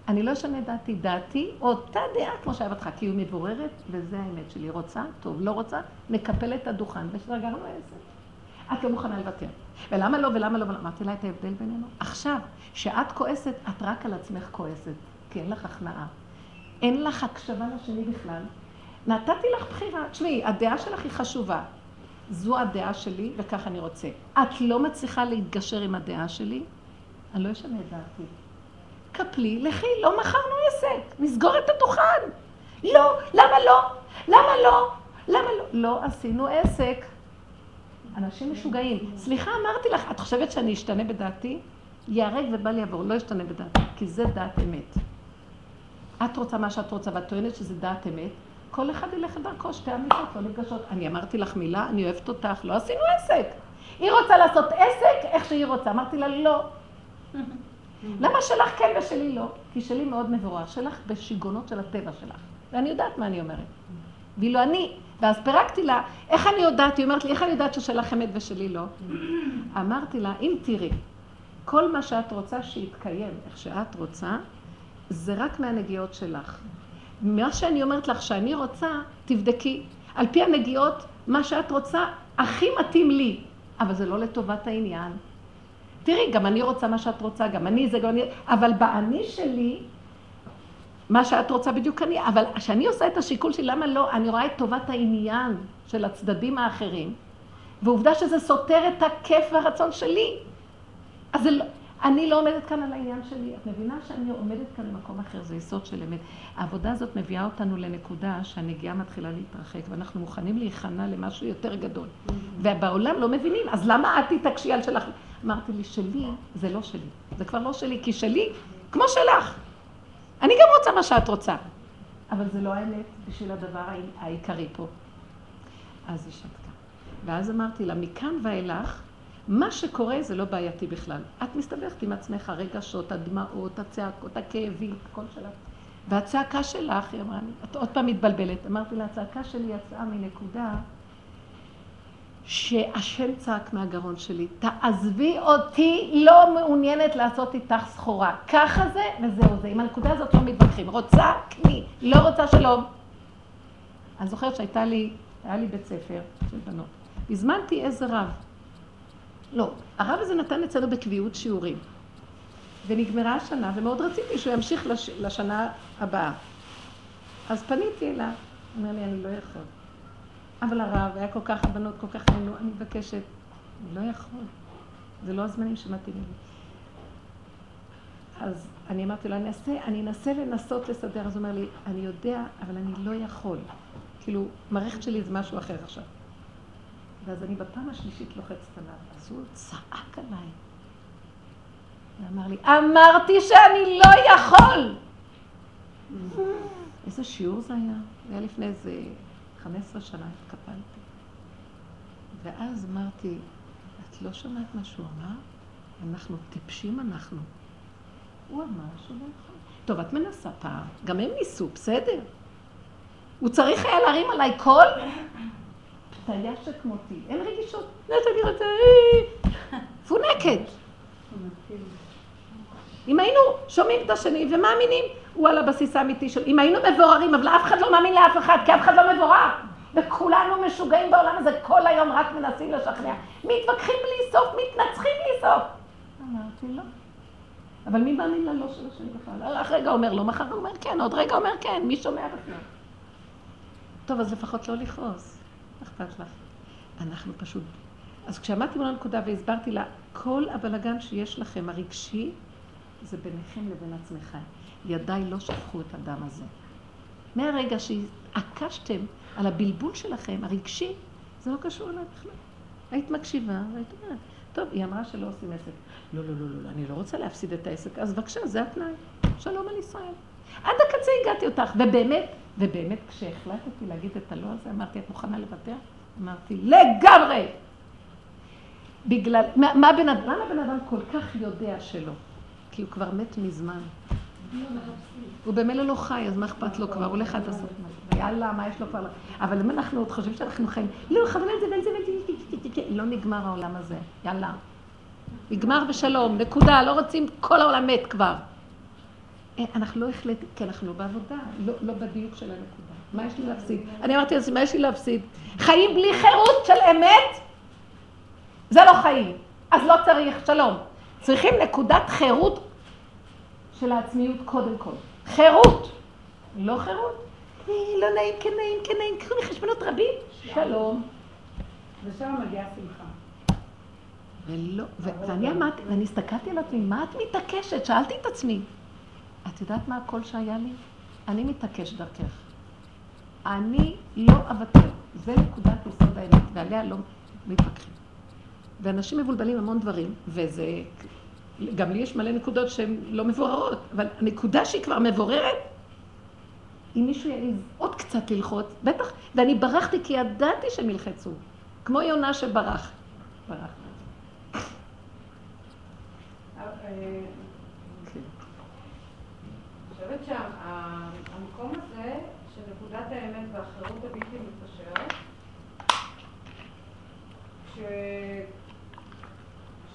אני לא אשנה דעתי. דעתי, אותה דעה כמו שהיה בתך, כי היא מבוררת, וזה האמת שלי. רוצה? טוב. לא רוצה? נקפל את הדוכן, וסגרנו עסק. את לא מוכנה לוותר. ולמה לא, ולמה לא, אמרתי לה את ההבדל בינינו. עכשיו, שאת כועסת, את רק על עצמך כועסת, כי אין לך הכנעה. אין לך הקשבה לשני בכלל. נתתי לך בחירה. תשמעי, הדעה שלך היא חשובה. זו הדעה שלי, וכך אני רוצה. את לא מצליחה להתגשר עם הדעה שלי, אני לא אשנה את דעתי. קפלי, לכי, לא מכרנו עסק, נסגור את הדוכן. לא, למה לא? למה לא? למה לא? לא עשינו עסק. אנשים משוגעים. סליחה, אמרתי לך, את חושבת שאני אשתנה בדעתי? ייהרג ובל יעבור, לא אשתנה בדעתי, כי זה דעת אמת. את רוצה מה שאת רוצה, ואת טוענת שזה דעת אמת, כל אחד ילך את דרכו, שתי אמיתות לא נפגשות. אני אמרתי לך מילה, אני אוהבת אותך, לא עשינו עסק. היא רוצה לעשות עסק איך שהיא רוצה. אמרתי לה, לא. למה שלך כן ושלי לא? כי שלי מאוד מבורך, שלך בשיגעונות של הטבע שלך. ואני יודעת מה אני אומרת. ואילו אני, ואז פירקתי לה, איך אני יודעת, היא אומרת לי, איך אני יודעת ששלך אמת ושלי לא? אמרתי לה, אם תראי, כל מה שאת רוצה שיתקיים, איך שאת רוצה, זה רק מהנגיעות שלך. מה שאני אומרת לך שאני רוצה, תבדקי. על פי הנגיעות, מה שאת רוצה, הכי מתאים לי. אבל זה לא לטובת העניין. תראי, גם אני רוצה מה שאת רוצה, גם אני זה, גם אני... אבל באני שלי, מה שאת רוצה בדיוק אני, אבל כשאני עושה את השיקול שלי, למה לא? אני רואה את טובת העניין של הצדדים האחרים, ועובדה שזה סותר את הכיף והרצון שלי. אז זה לא... אני לא עומדת כאן על העניין שלי. את מבינה שאני עומדת כאן במקום אחר, זה יסוד של אמת. העבודה הזאת מביאה אותנו לנקודה שהנגיעה מתחילה להתרחק, ואנחנו מוכנים להיכנע למשהו יותר גדול. ובעולם לא מבינים, אז למה את תתעקשי על שלך? אמרתי לי, שלי זה לא שלי. זה כבר לא שלי, כי שלי, כמו שלך. אני גם רוצה מה שאת רוצה. אבל זה לא האמת בשביל הדבר העיקרי פה. אז היא שתקה. ואז אמרתי לה, מכאן ואילך, מה שקורה זה לא בעייתי בכלל. את מסתבכת עם עצמך, הרגשות, הדמעות, הצעקות, הכאבים, הכל שלך. והצעקה שלך, היא אמרה, את עוד פעם מתבלבלת. אמרתי לה, הצעקה שלי יצאה מנקודה שהשם צעק מהגרון שלי, תעזבי אותי, לא מעוניינת לעשות איתך סחורה. ככה זה וזהו זה. עם הנקודה הזאת לא מתווכחים. רוצה, קני. לא רוצה שלום. אני זוכרת שהייתה לי, היה לי בית ספר של בנות. הזמנתי איזה רב. לא, הרב הזה נתן אצלנו בקביעות שיעורים. ונגמרה השנה, ומאוד רציתי שהוא ימשיך לש... לשנה הבאה. אז פניתי אליו, הוא אומר לי, אני לא יכול. אבל הרב, היה כל כך הבנות, כל כך נהנו, אני מבקשת, לא יכול. זה לא הזמנים שמתאימים לי. אז אני אמרתי לו, אני אנסה, אני אנסה לנסות לסדר. אז הוא אומר לי, אני יודע, אבל אני לא יכול. כאילו, מערכת שלי זה משהו אחר עכשיו. ואז אני בפעם השלישית לוחצת עליו, אז הוא צעק עליי. ואמר לי, אמרתי שאני לא יכול! איזה שיעור זה היה? זה היה לפני איזה 15 שנה, התקפלתי. ואז אמרתי, את לא שמעת מה שהוא אמר? אנחנו טיפשים אנחנו. הוא אמר שהוא לא יכול. טוב, את מנסה פעם, גם הם ניסו, בסדר. הוא צריך היה להרים עליי קול? פתיה שכמותי, אין רגישות. נתן רוצה, פונקת. אם היינו שומעים את השני ומאמינים, הוא על הבסיס האמיתי שלו. אם היינו מבוררים, אבל אף אחד לא מאמין לאף אחד, כי אף אחד לא מבורר. וכולנו משוגעים בעולם הזה, כל היום רק מנסים לשכנע. מתווכחים בלי סוף, מתנצחים בלי סוף. אמרתי לא. אבל מי מאמין ללא של השני בכלל? אך רגע אומר לא, מחר אומר כן, עוד רגע אומר כן, מי שומע בכלל? טוב, אז לפחות לא לכעוס. אכפת לך? אנחנו פשוט... אז כשעמדתי מול הנקודה והסברתי לה, כל הבלגן שיש לכם, הרגשי, זה ביניכם לבין עצמכם. ידיי לא שפכו את הדם הזה. מהרגע שהתעקשתם על הבלבול שלכם, הרגשי, זה לא קשור אליי בכלל. היית מקשיבה והיית אומרת, טוב, היא אמרה שלא עושים עסק. לא, לא, לא, לא, אני לא רוצה להפסיד את העסק, אז בבקשה, זה התנאי. שלום על ישראל. עד הקצה הגעתי אותך, ובאמת, ובאמת כשהחלטתי להגיד את הלא הזה, אמרתי, את מוכנה לוותר? אמרתי, לגמרי! בגלל, מה, מה בן אדם, למה בן אדם כל כך יודע שלא? כי הוא כבר מת מזמן. הוא במילא לא חי, אז מה אכפת לו כבר? הוא הולך עד הסוף. יאללה, מה יש לו כבר? אבל אם אנחנו עוד חושבים שאנחנו חיים, לא, חבל את זה ואין זה ואין זה, לא נגמר העולם הזה. יאללה. נגמר בשלום, נקודה, לא רוצים, כל העולם מת כבר. אה, אנחנו לא החלטים, כי אנחנו לא בעבודה, לא, לא בדיוק של הנקודה. מה יש לי להפסיד? אני אמרתי לעצמי, מה יש לי להפסיד? חיים בלי חירות של אמת? זה לא חיים. אז לא צריך, שלום. צריכים נקודת חירות של העצמיות קודם כל. חירות. לא חירות. אה, לא נעים, כן נעים, כן נעים, קחו לי חשבונות רבים. שלום. ושם מגיעה שמחה. ולא, ואני אמרתי, ואני הסתכלתי על עצמי, מה את מתעקשת? שאלתי את עצמי. את יודעת מה הקול שהיה לי? אני מתעקש דרכך. אני לא אוותר. זה נקודת יסוד האמת, ועליה לא מתווכחים. ואנשים מבולבלים המון דברים, וזה... גם לי יש מלא נקודות שהן לא מבוררות, אבל הנקודה שהיא כבר מבוררת, אם מישהו יעז עוד קצת ללחוץ, בטח, ואני ברחתי כי ידעתי שהם ילחצו, כמו יונה שברח. ברח. אה. אני חושבת שהמקום הזה של נקודת האמת והחירות הבלתי מתפשרת,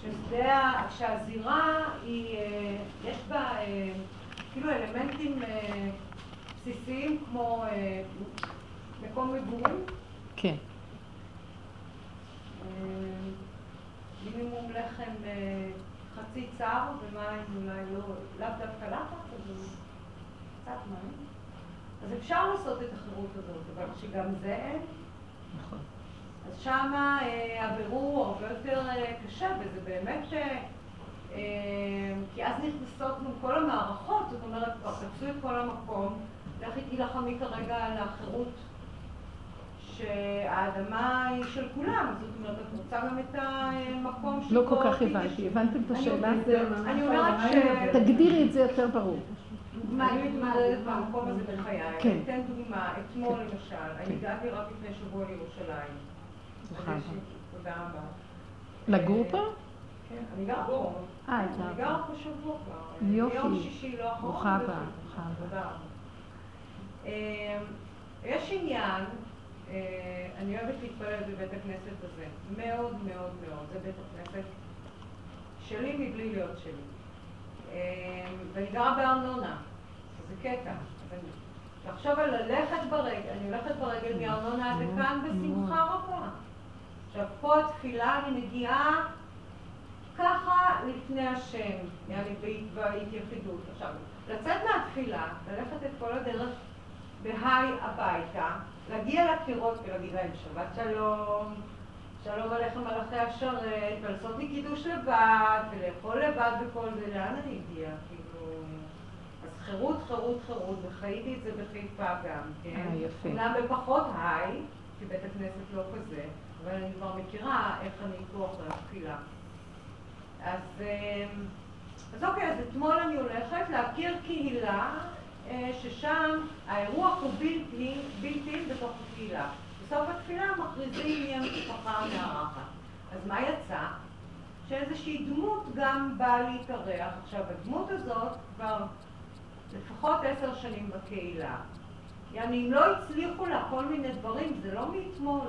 ש... ששדה, שהזירה היא, אה, יש בה אה, כאילו אלמנטים בסיסיים כמו מקום מגורים. כן. מינימום לחם חצי צר ומים אולי לא, לאו דווקא לחץ, אבל קצת מים. אז אפשר לעשות את החירות הזאת, אבל שגם זה אין. נכון. אז שמה אה, הבירור הרבה יותר אה, קשה, וזה באמת... אה, כי אז נכנסות גם כל המערכות, זאת אומרת, כבר את כל המקום, לכי תילחמי כרגע על החירות שהאדמה היא של כולם, זאת אומרת, את רוצה גם את המקום שבו... לא כל כך הבנתי, הבנתם את השאלה? אני אומרת ש... תגדירי את זה יותר ברור. מה, אני מתמודדת במקום הזה בחיי. כן. אני אתן דוגמה, אתמול כן. למשל, אני כן. הגעתי רק לפני שבוע לירושלים. הבאה. תודה רבה. לגור פה? כן, אני גרה פה. אה, אני את גרה פה שבוע כבר. יופי. ביום שישי לא אחרון. ברוכה הבאה. תודה רבה. אה, יש עניין, אה, אני אוהבת להתפלל בבית הכנסת הזה, מאוד מאוד מאוד, זה בית הכנסת שלי מבלי להיות שלי. אה, ואני גרה בארנונה, זה קטע. אני- לחשוב על ללכת ברגל, אני הולכת ברגל מארנונה עד לכאן בשמחה רבה. עכשיו, פה התפילה, אני מגיעה ככה לפני השם, יעני בהתייחדות. עכשיו, לצאת מהתפילה, ללכת את כל הדרך בהיי הביתה, להגיע לקירות ולהגיד להם שבת שלום, שלום עליכם מלאכי השרת, ולעשות לי קידוש לבד, ולאכול לבד וכל זה, לאן אני אגיע? כאילו... אז חירות, חירות, חירות, וחייתי את זה בחיפה גם, כן? אה, יפה. אומנם בפחות היי, כי בית הכנסת לא כזה, אבל אני כבר מכירה איך אני איתו אחרי התפילה. אז, אמ, אז אוקיי, אז אתמול אני הולכת להכיר קהילה אה, ששם האירוח הוא בלתי, בלתי בתוך הקהילה. בסוף התפילה מכריזים מי המשפחה המארחת. אז מה יצא? שאיזושהי דמות גם באה להתארח. עכשיו, הדמות הזאת כבר לפחות עשר שנים בקהילה. יעני, אם לא הצליחו לה כל מיני דברים, זה לא מאתמול.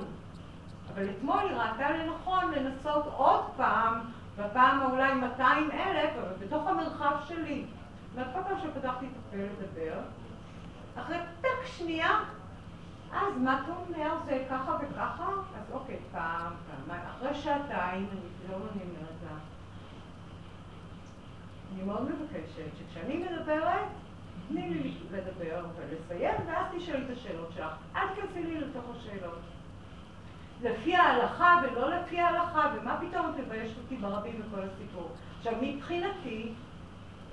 אבל אתמול היא ראתה לנכון לנסות עוד פעם, בפעם אולי 200 אלף, אבל בתוך המרחב שלי. וכל פעם שפתחתי את הפה לדבר, אחרי טק שנייה, אז מה אתה אומר? זה ככה וככה? אז אוקיי, פעם, פעם, אחרי שעתיים, אני לא אני אומרת לה. אני מאוד מבקשת שכשאני מדברת, תני לי לדבר ולסיים, ואז תשאלי את השאלות שלך. אל תכנסי לי לתוך השאלות. לפי ההלכה ולא לפי ההלכה, ומה פתאום את מביישת אותי ברבים וכל הסיפור. עכשיו, מבחינתי...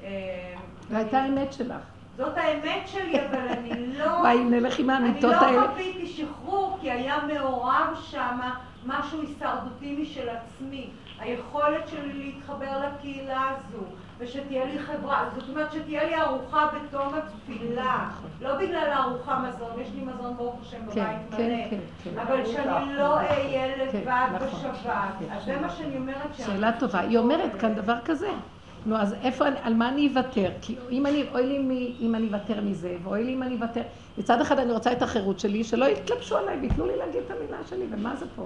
אה, זו הייתה האמת שלך. זאת האמת שלי, אבל אני לא... וואי, נלך עם האמיתות אני האלה. לא חוויתי שחרור, כי היה מעורב שם משהו הישרדותי משל עצמי. היכולת שלי להתחבר לקהילה הזו, ושתהיה לי חברה, זאת אומרת שתהיה לי ארוחה בתום התפילה. לא בגלל הארוחה מזון, יש לי מזון ברוך השם כן, בבית כן, מלא. כן, כן. אבל שאני לא אהיה לבד נכון. בשבת. אז זה מה שאני אומרת. שאלה טובה. היא אומרת כאן דבר כזה. נו, אז איפה, אני- על מה אני אוותר? כי אם אני, אוי לי מי, אם אני אוותר מזה, ואוי לי אם אני אוותר... מצד אחד אני רוצה את החירות שלי, שלא יתלבשו עליי וייתנו לי להגיד את המילה שלי, ומה זה פה?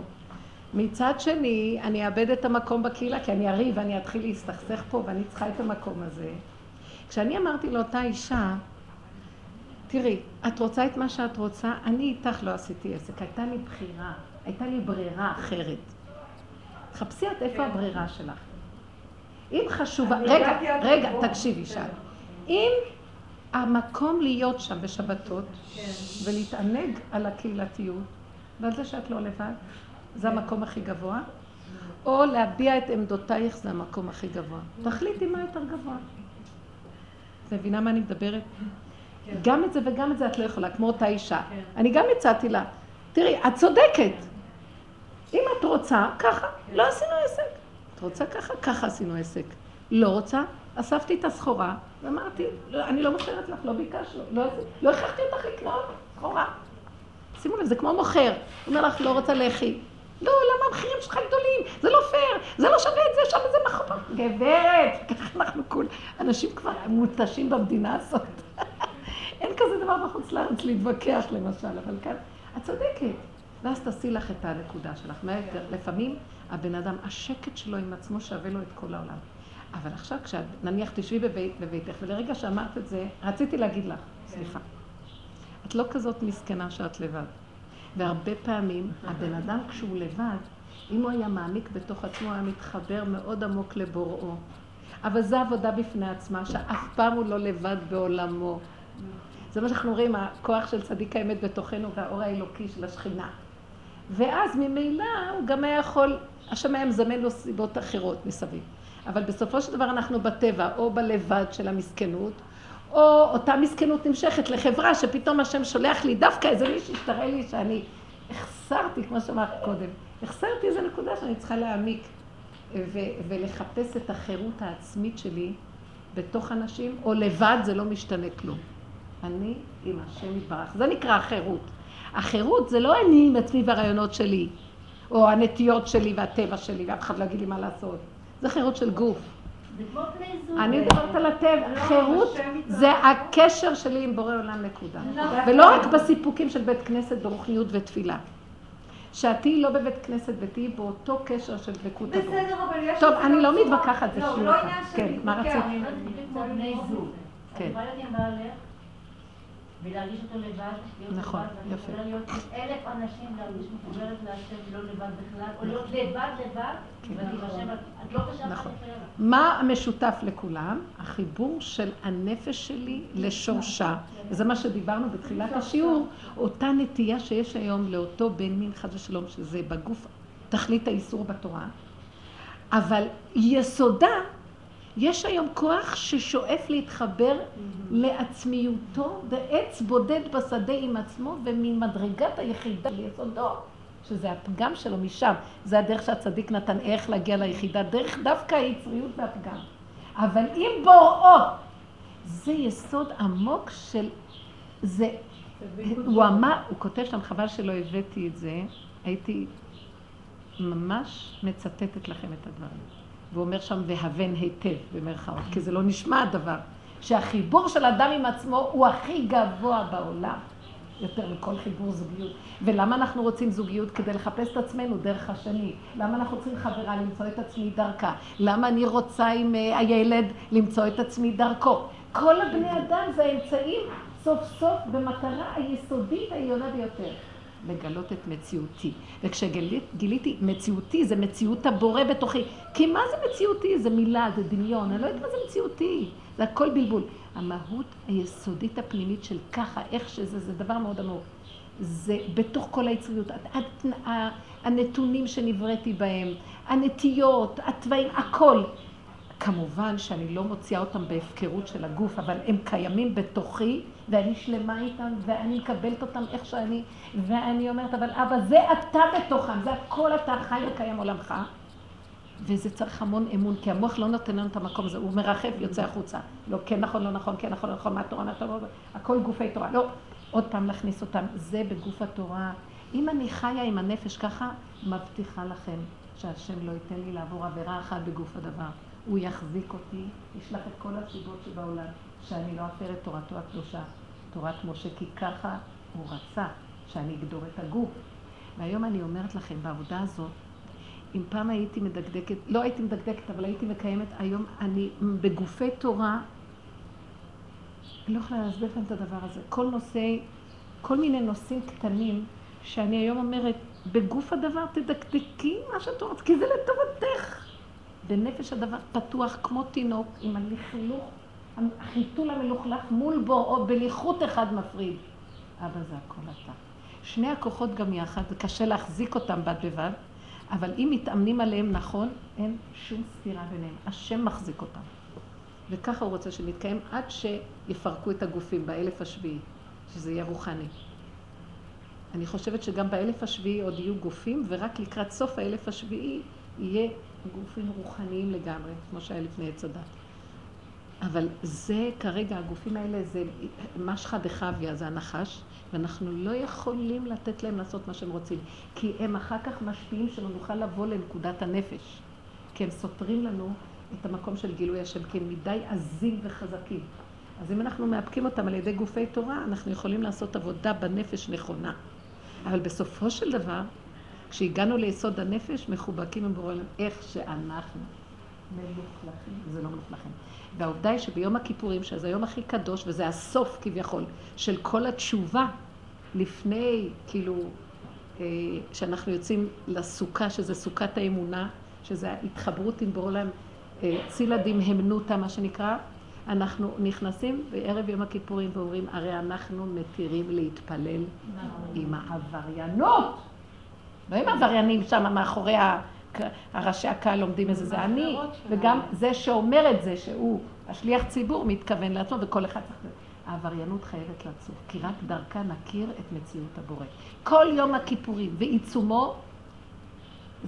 מצד שני, אני אאבד את המקום בקהילה, כי אני אריב ואני אתחיל להסתכסך פה, ואני צריכה את המקום הזה. כשאני אמרתי לאותה אישה, תראי, את רוצה את מה שאת רוצה, אני איתך לא עשיתי עסק, הייתה לי בחירה, הייתה לי ברירה אחרת. תחפשי את איפה. הברירה שלך. אם חשובה, אני רגע, רגע. תקשיבי שם. כן. אם המקום להיות שם בשבתות כן. ולהתענג על הקהילתיות ועל זה שאת לא לבד, זה המקום הכי גבוה, או להביע את עמדותייך זה המקום הכי גבוה. תחליטי מה יותר גבוה. את מבינה מה אני מדברת? כן. גם את זה וגם את זה את לא יכולה, כמו אותה אישה. כן. אני גם הצעתי לה, תראי, את צודקת. אם את רוצה, ככה, לא עשינו עסק. את רוצה ככה? ככה עשינו עסק. לא רוצה? אספתי את הסחורה, ואמרתי, לא, אני לא מוכרת לך, לא ביקשנו, לא, לא הכרחתי אותך לקנות סחורה. שימו לב, זה כמו מוכר. הוא אומר לך, לא רוצה לחי. לא, למה המחירים שלך גדולים? זה לא פייר, זה לא שווה את זה, שם זה מחר. גברת, ככה אנחנו כול, אנשים כבר מותשים במדינה הזאת. אין כזה דבר בחוץ לארץ להתווכח למשל, אבל כאן, את צודקת. ואז תעשי לך את הנקודה שלך. מה יותר? לפעמים הבן אדם, השקט שלו עם עצמו שווה לו את כל העולם. אבל עכשיו, כשאת, נניח, תשבי בבית, בביתך, ולרגע שאמרת את זה, רציתי להגיד לך, סליחה. את לא כזאת מסכנה שאת לבד. והרבה פעמים, הבן אדם כשהוא לבד, אם הוא היה מעמיק בתוך עצמו, היה מתחבר מאוד עמוק לבוראו. אבל זו עבודה בפני עצמה, שאף פעם הוא לא לבד בעולמו. זה מה שאנחנו רואים, הכוח של צדיק האמת בתוכנו והאור האלוקי של השכינה. ואז ממילא הוא גם היה יכול, השם היה מזמן לו סיבות אחרות מסביב. אבל בסופו של דבר אנחנו בטבע, או בלבד של המסכנות, או אותה מסכנות נמשכת לחברה שפתאום השם שולח לי דווקא איזה מישהי שתראה לי שאני החסרתי, כמו שאמרת קודם, החסרתי איזה נקודה שאני צריכה להעמיק ולחפש את החירות העצמית שלי בתוך אנשים, או לבד זה לא משתנה כלום. אני עם השם יתברך. זה נקרא החירות. החירות זה לא אני עם עצמי והרעיונות שלי, או הנטיות שלי והטבע שלי, ואף אחד לא יגיד לי מה לעשות. זה חירות של גוף. אני מדברת על הטבע, לא, חירות. זה הקשר שלי עם בורא עולם נקודה. נכון. ולא רק בסיפוקים של בית כנסת ברוחניות ותפילה. שאת תהיי לא בבית כנסת ותהיי באותו קשר של דבקות הדור. בסדר, אבל יש... טוב, אני לא. מתווכחת, זה לא, שיעור לא אחד. עניין של כן, מה. רצית? זה בדיוק כמו בני זוג. את כן. יכולה להיות עם בעלך ולהרגיש אותו לבד, להיות נכון, לבד, יפה. יכולה להיות עם אלף אנשים, להרגיש מחוברת להשם, לא לבד בכלל, או להיות לבד לבד, ואת עם השם, את לא חשבת נכון. מה המשותף לכולם? החיבור של הנפש שלי לשורשה. וזה מה שדיברנו בתחילת השיעור, אותה נטייה שיש היום לאותו בן מין חד ושלום, שזה בגוף תכלית האיסור בתורה, אבל יסודה, יש היום כוח ששואף להתחבר לעצמיותו בעץ בודד בשדה עם עצמו וממדרגת היחידה ליסודו, שזה הפגם שלו משם. זה הדרך שהצדיק נתן איך להגיע ליחידה, דרך דווקא היצריות והפגם. אבל עם בוראו, זה יסוד עמוק של... זה... הוא אמר, הוא כותב שם, חבל שלא הבאתי את זה, הייתי ממש מצטטת לכם את הדברים. והוא אומר שם, והבן היטב, במרכאות, כי זה לא נשמע הדבר. שהחיבור של אדם עם עצמו הוא הכי גבוה בעולם, יותר מכל חיבור זוגיות. ולמה אנחנו רוצים זוגיות? כדי לחפש את עצמנו דרך השני. למה אנחנו צריכים חברה למצוא את עצמי דרכה? למה אני רוצה עם אה, הילד למצוא את עצמי דרכו? כל הבני אדם זה האמצעים סוף סוף במטרה היסודית העליונה ביותר. לגלות את מציאותי. וכשגיליתי מציאותי, זה מציאות הבורא בתוכי. כי מה זה מציאותי? זה מילה, זה דמיון. אני לא יודעת מה זה מציאותי. זה הכל בלבול. המהות היסודית הפנימית של ככה, איך שזה, זה דבר מאוד עמוק. זה בתוך כל היצריות. הנתונים שנבראתי בהם, הנטיות, התוואים, הכל. כמובן שאני לא מוציאה אותם בהפקרות של הגוף, אבל הם קיימים בתוכי, ואני שלמה איתם, ואני מקבלת אותם איך שאני, ואני אומרת, אבל אבא, זה אתה בתוכם, זה הכל אתה חי וקיים עולמך. וזה צריך המון אמון, כי המוח לא נותן לנו את המקום הזה, הוא מרחב, יוצא החוצה. לא, כן נכון, לא נכון, כן נכון, לא נכון, מה התורה, מה התורה, הכל גופי תורה. לא, עוד פעם להכניס אותם, זה בגוף התורה. אם אני חיה עם הנפש ככה, מבטיחה לכם שהשם לא ייתן לי לעבור עבירה אחת בגוף הדבר. הוא יחזיק אותי, ישלח את כל הסיבות שבעולם, שאני לא אפר את תורתו הקדושה, תורת משה, כי ככה הוא רצה, שאני אגדור את הגוף. והיום אני אומרת לכם, בעבודה הזאת, אם פעם הייתי מדקדקת, לא הייתי מדקדקת, אבל הייתי מקיימת, היום אני בגופי תורה, אני לא יכולה להסביר לכם את הדבר הזה. כל נושא, כל מיני נושאים קטנים, שאני היום אומרת, בגוף הדבר תדקדקי מה שאת אומרת, כי זה לטובתך. בנפש הדבר פתוח כמו תינוק, עם הלכלוך, החיתול המלוכלך מול בוראו, בליכות אחד מפריד. אבא זה הכל אתה. שני הכוחות גם יחד, זה קשה להחזיק אותם בד בבד, אבל אם מתאמנים עליהם נכון, אין שום סתירה ביניהם. השם מחזיק אותם. וככה הוא רוצה שנתקיים עד שיפרקו את הגופים באלף השביעי, שזה יהיה רוחני. אני חושבת שגם באלף השביעי עוד יהיו גופים, ורק לקראת סוף האלף השביעי יהיה גופים רוחניים לגמרי, כמו שהיה לפני עץ הדת. אבל זה כרגע, הגופים האלה זה משחא דחביא, זה הנחש, ואנחנו לא יכולים לתת להם לעשות מה שהם רוצים, כי הם אחר כך משפיעים שלא נוכל לבוא לנקודת הנפש, כי הם סותרים לנו את המקום של גילוי השם, כי הם מדי עזים וחזקים. אז אם אנחנו מאפקים אותם על ידי גופי תורה, אנחנו יכולים לעשות עבודה בנפש נכונה. אבל בסופו של דבר, כשהגענו ליסוד הנפש, מחובקים עם בורא איך שאנחנו מלוכלכים, זה לא מלוכלכים. והעובדה היא שביום הכיפורים, שזה היום הכי קדוש, וזה הסוף כביכול של כל התשובה, לפני, כאילו, אה, שאנחנו יוצאים לסוכה, שזה סוכת האמונה, שזה ההתחברות עם בורא עולם, צילה דמהמנותא, מה שנקרא, אנחנו נכנסים בערב יום הכיפורים ואומרים, הרי אנחנו מתירים להתפלל עם העבריינות. לא עם עבריינים שם מאחורי הראשי הקהל לומדים איזה זה אני, וגם זה שאומר את זה, שהוא השליח ציבור, מתכוון לעצמו, וכל אחד צריך... העבריינות חייבת לעצור, כי רק דרכה נכיר את מציאות הבורא. כל יום הכיפורים ועיצומו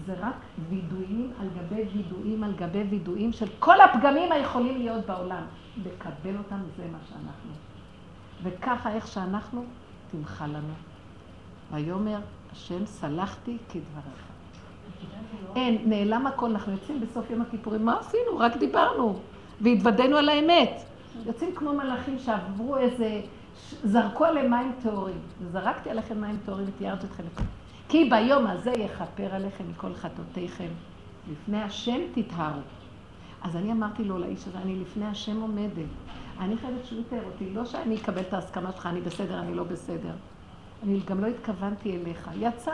זה רק וידויים על גבי וידויים על גבי וידויים של כל הפגמים היכולים להיות בעולם. לקבל אותם זה מה שאנחנו. וככה איך שאנחנו, תמחה לנו. ויאמר השם סלחתי כדבריך. אין, נעלם הכל, אנחנו יוצאים בסוף יום הכיפורים, מה עשינו? רק דיברנו והתוודענו על האמת. יוצאים כמו מלאכים שעברו איזה, זרקו עליהם מים טהורים. וזרקתי עליכם מים טהורים ותיארתי אתכם. כי ביום הזה יכפר עליכם מכל חטאותיכם. לפני השם תטהרו. אז אני אמרתי לו, לאיש הזה, אני לפני השם עומדת. אני חייבת שהוא יתאר אותי, לא שאני אקבל את ההסכמה שלך, אני בסדר, אני לא בסדר. אני גם לא התכוונתי אליך. יצא.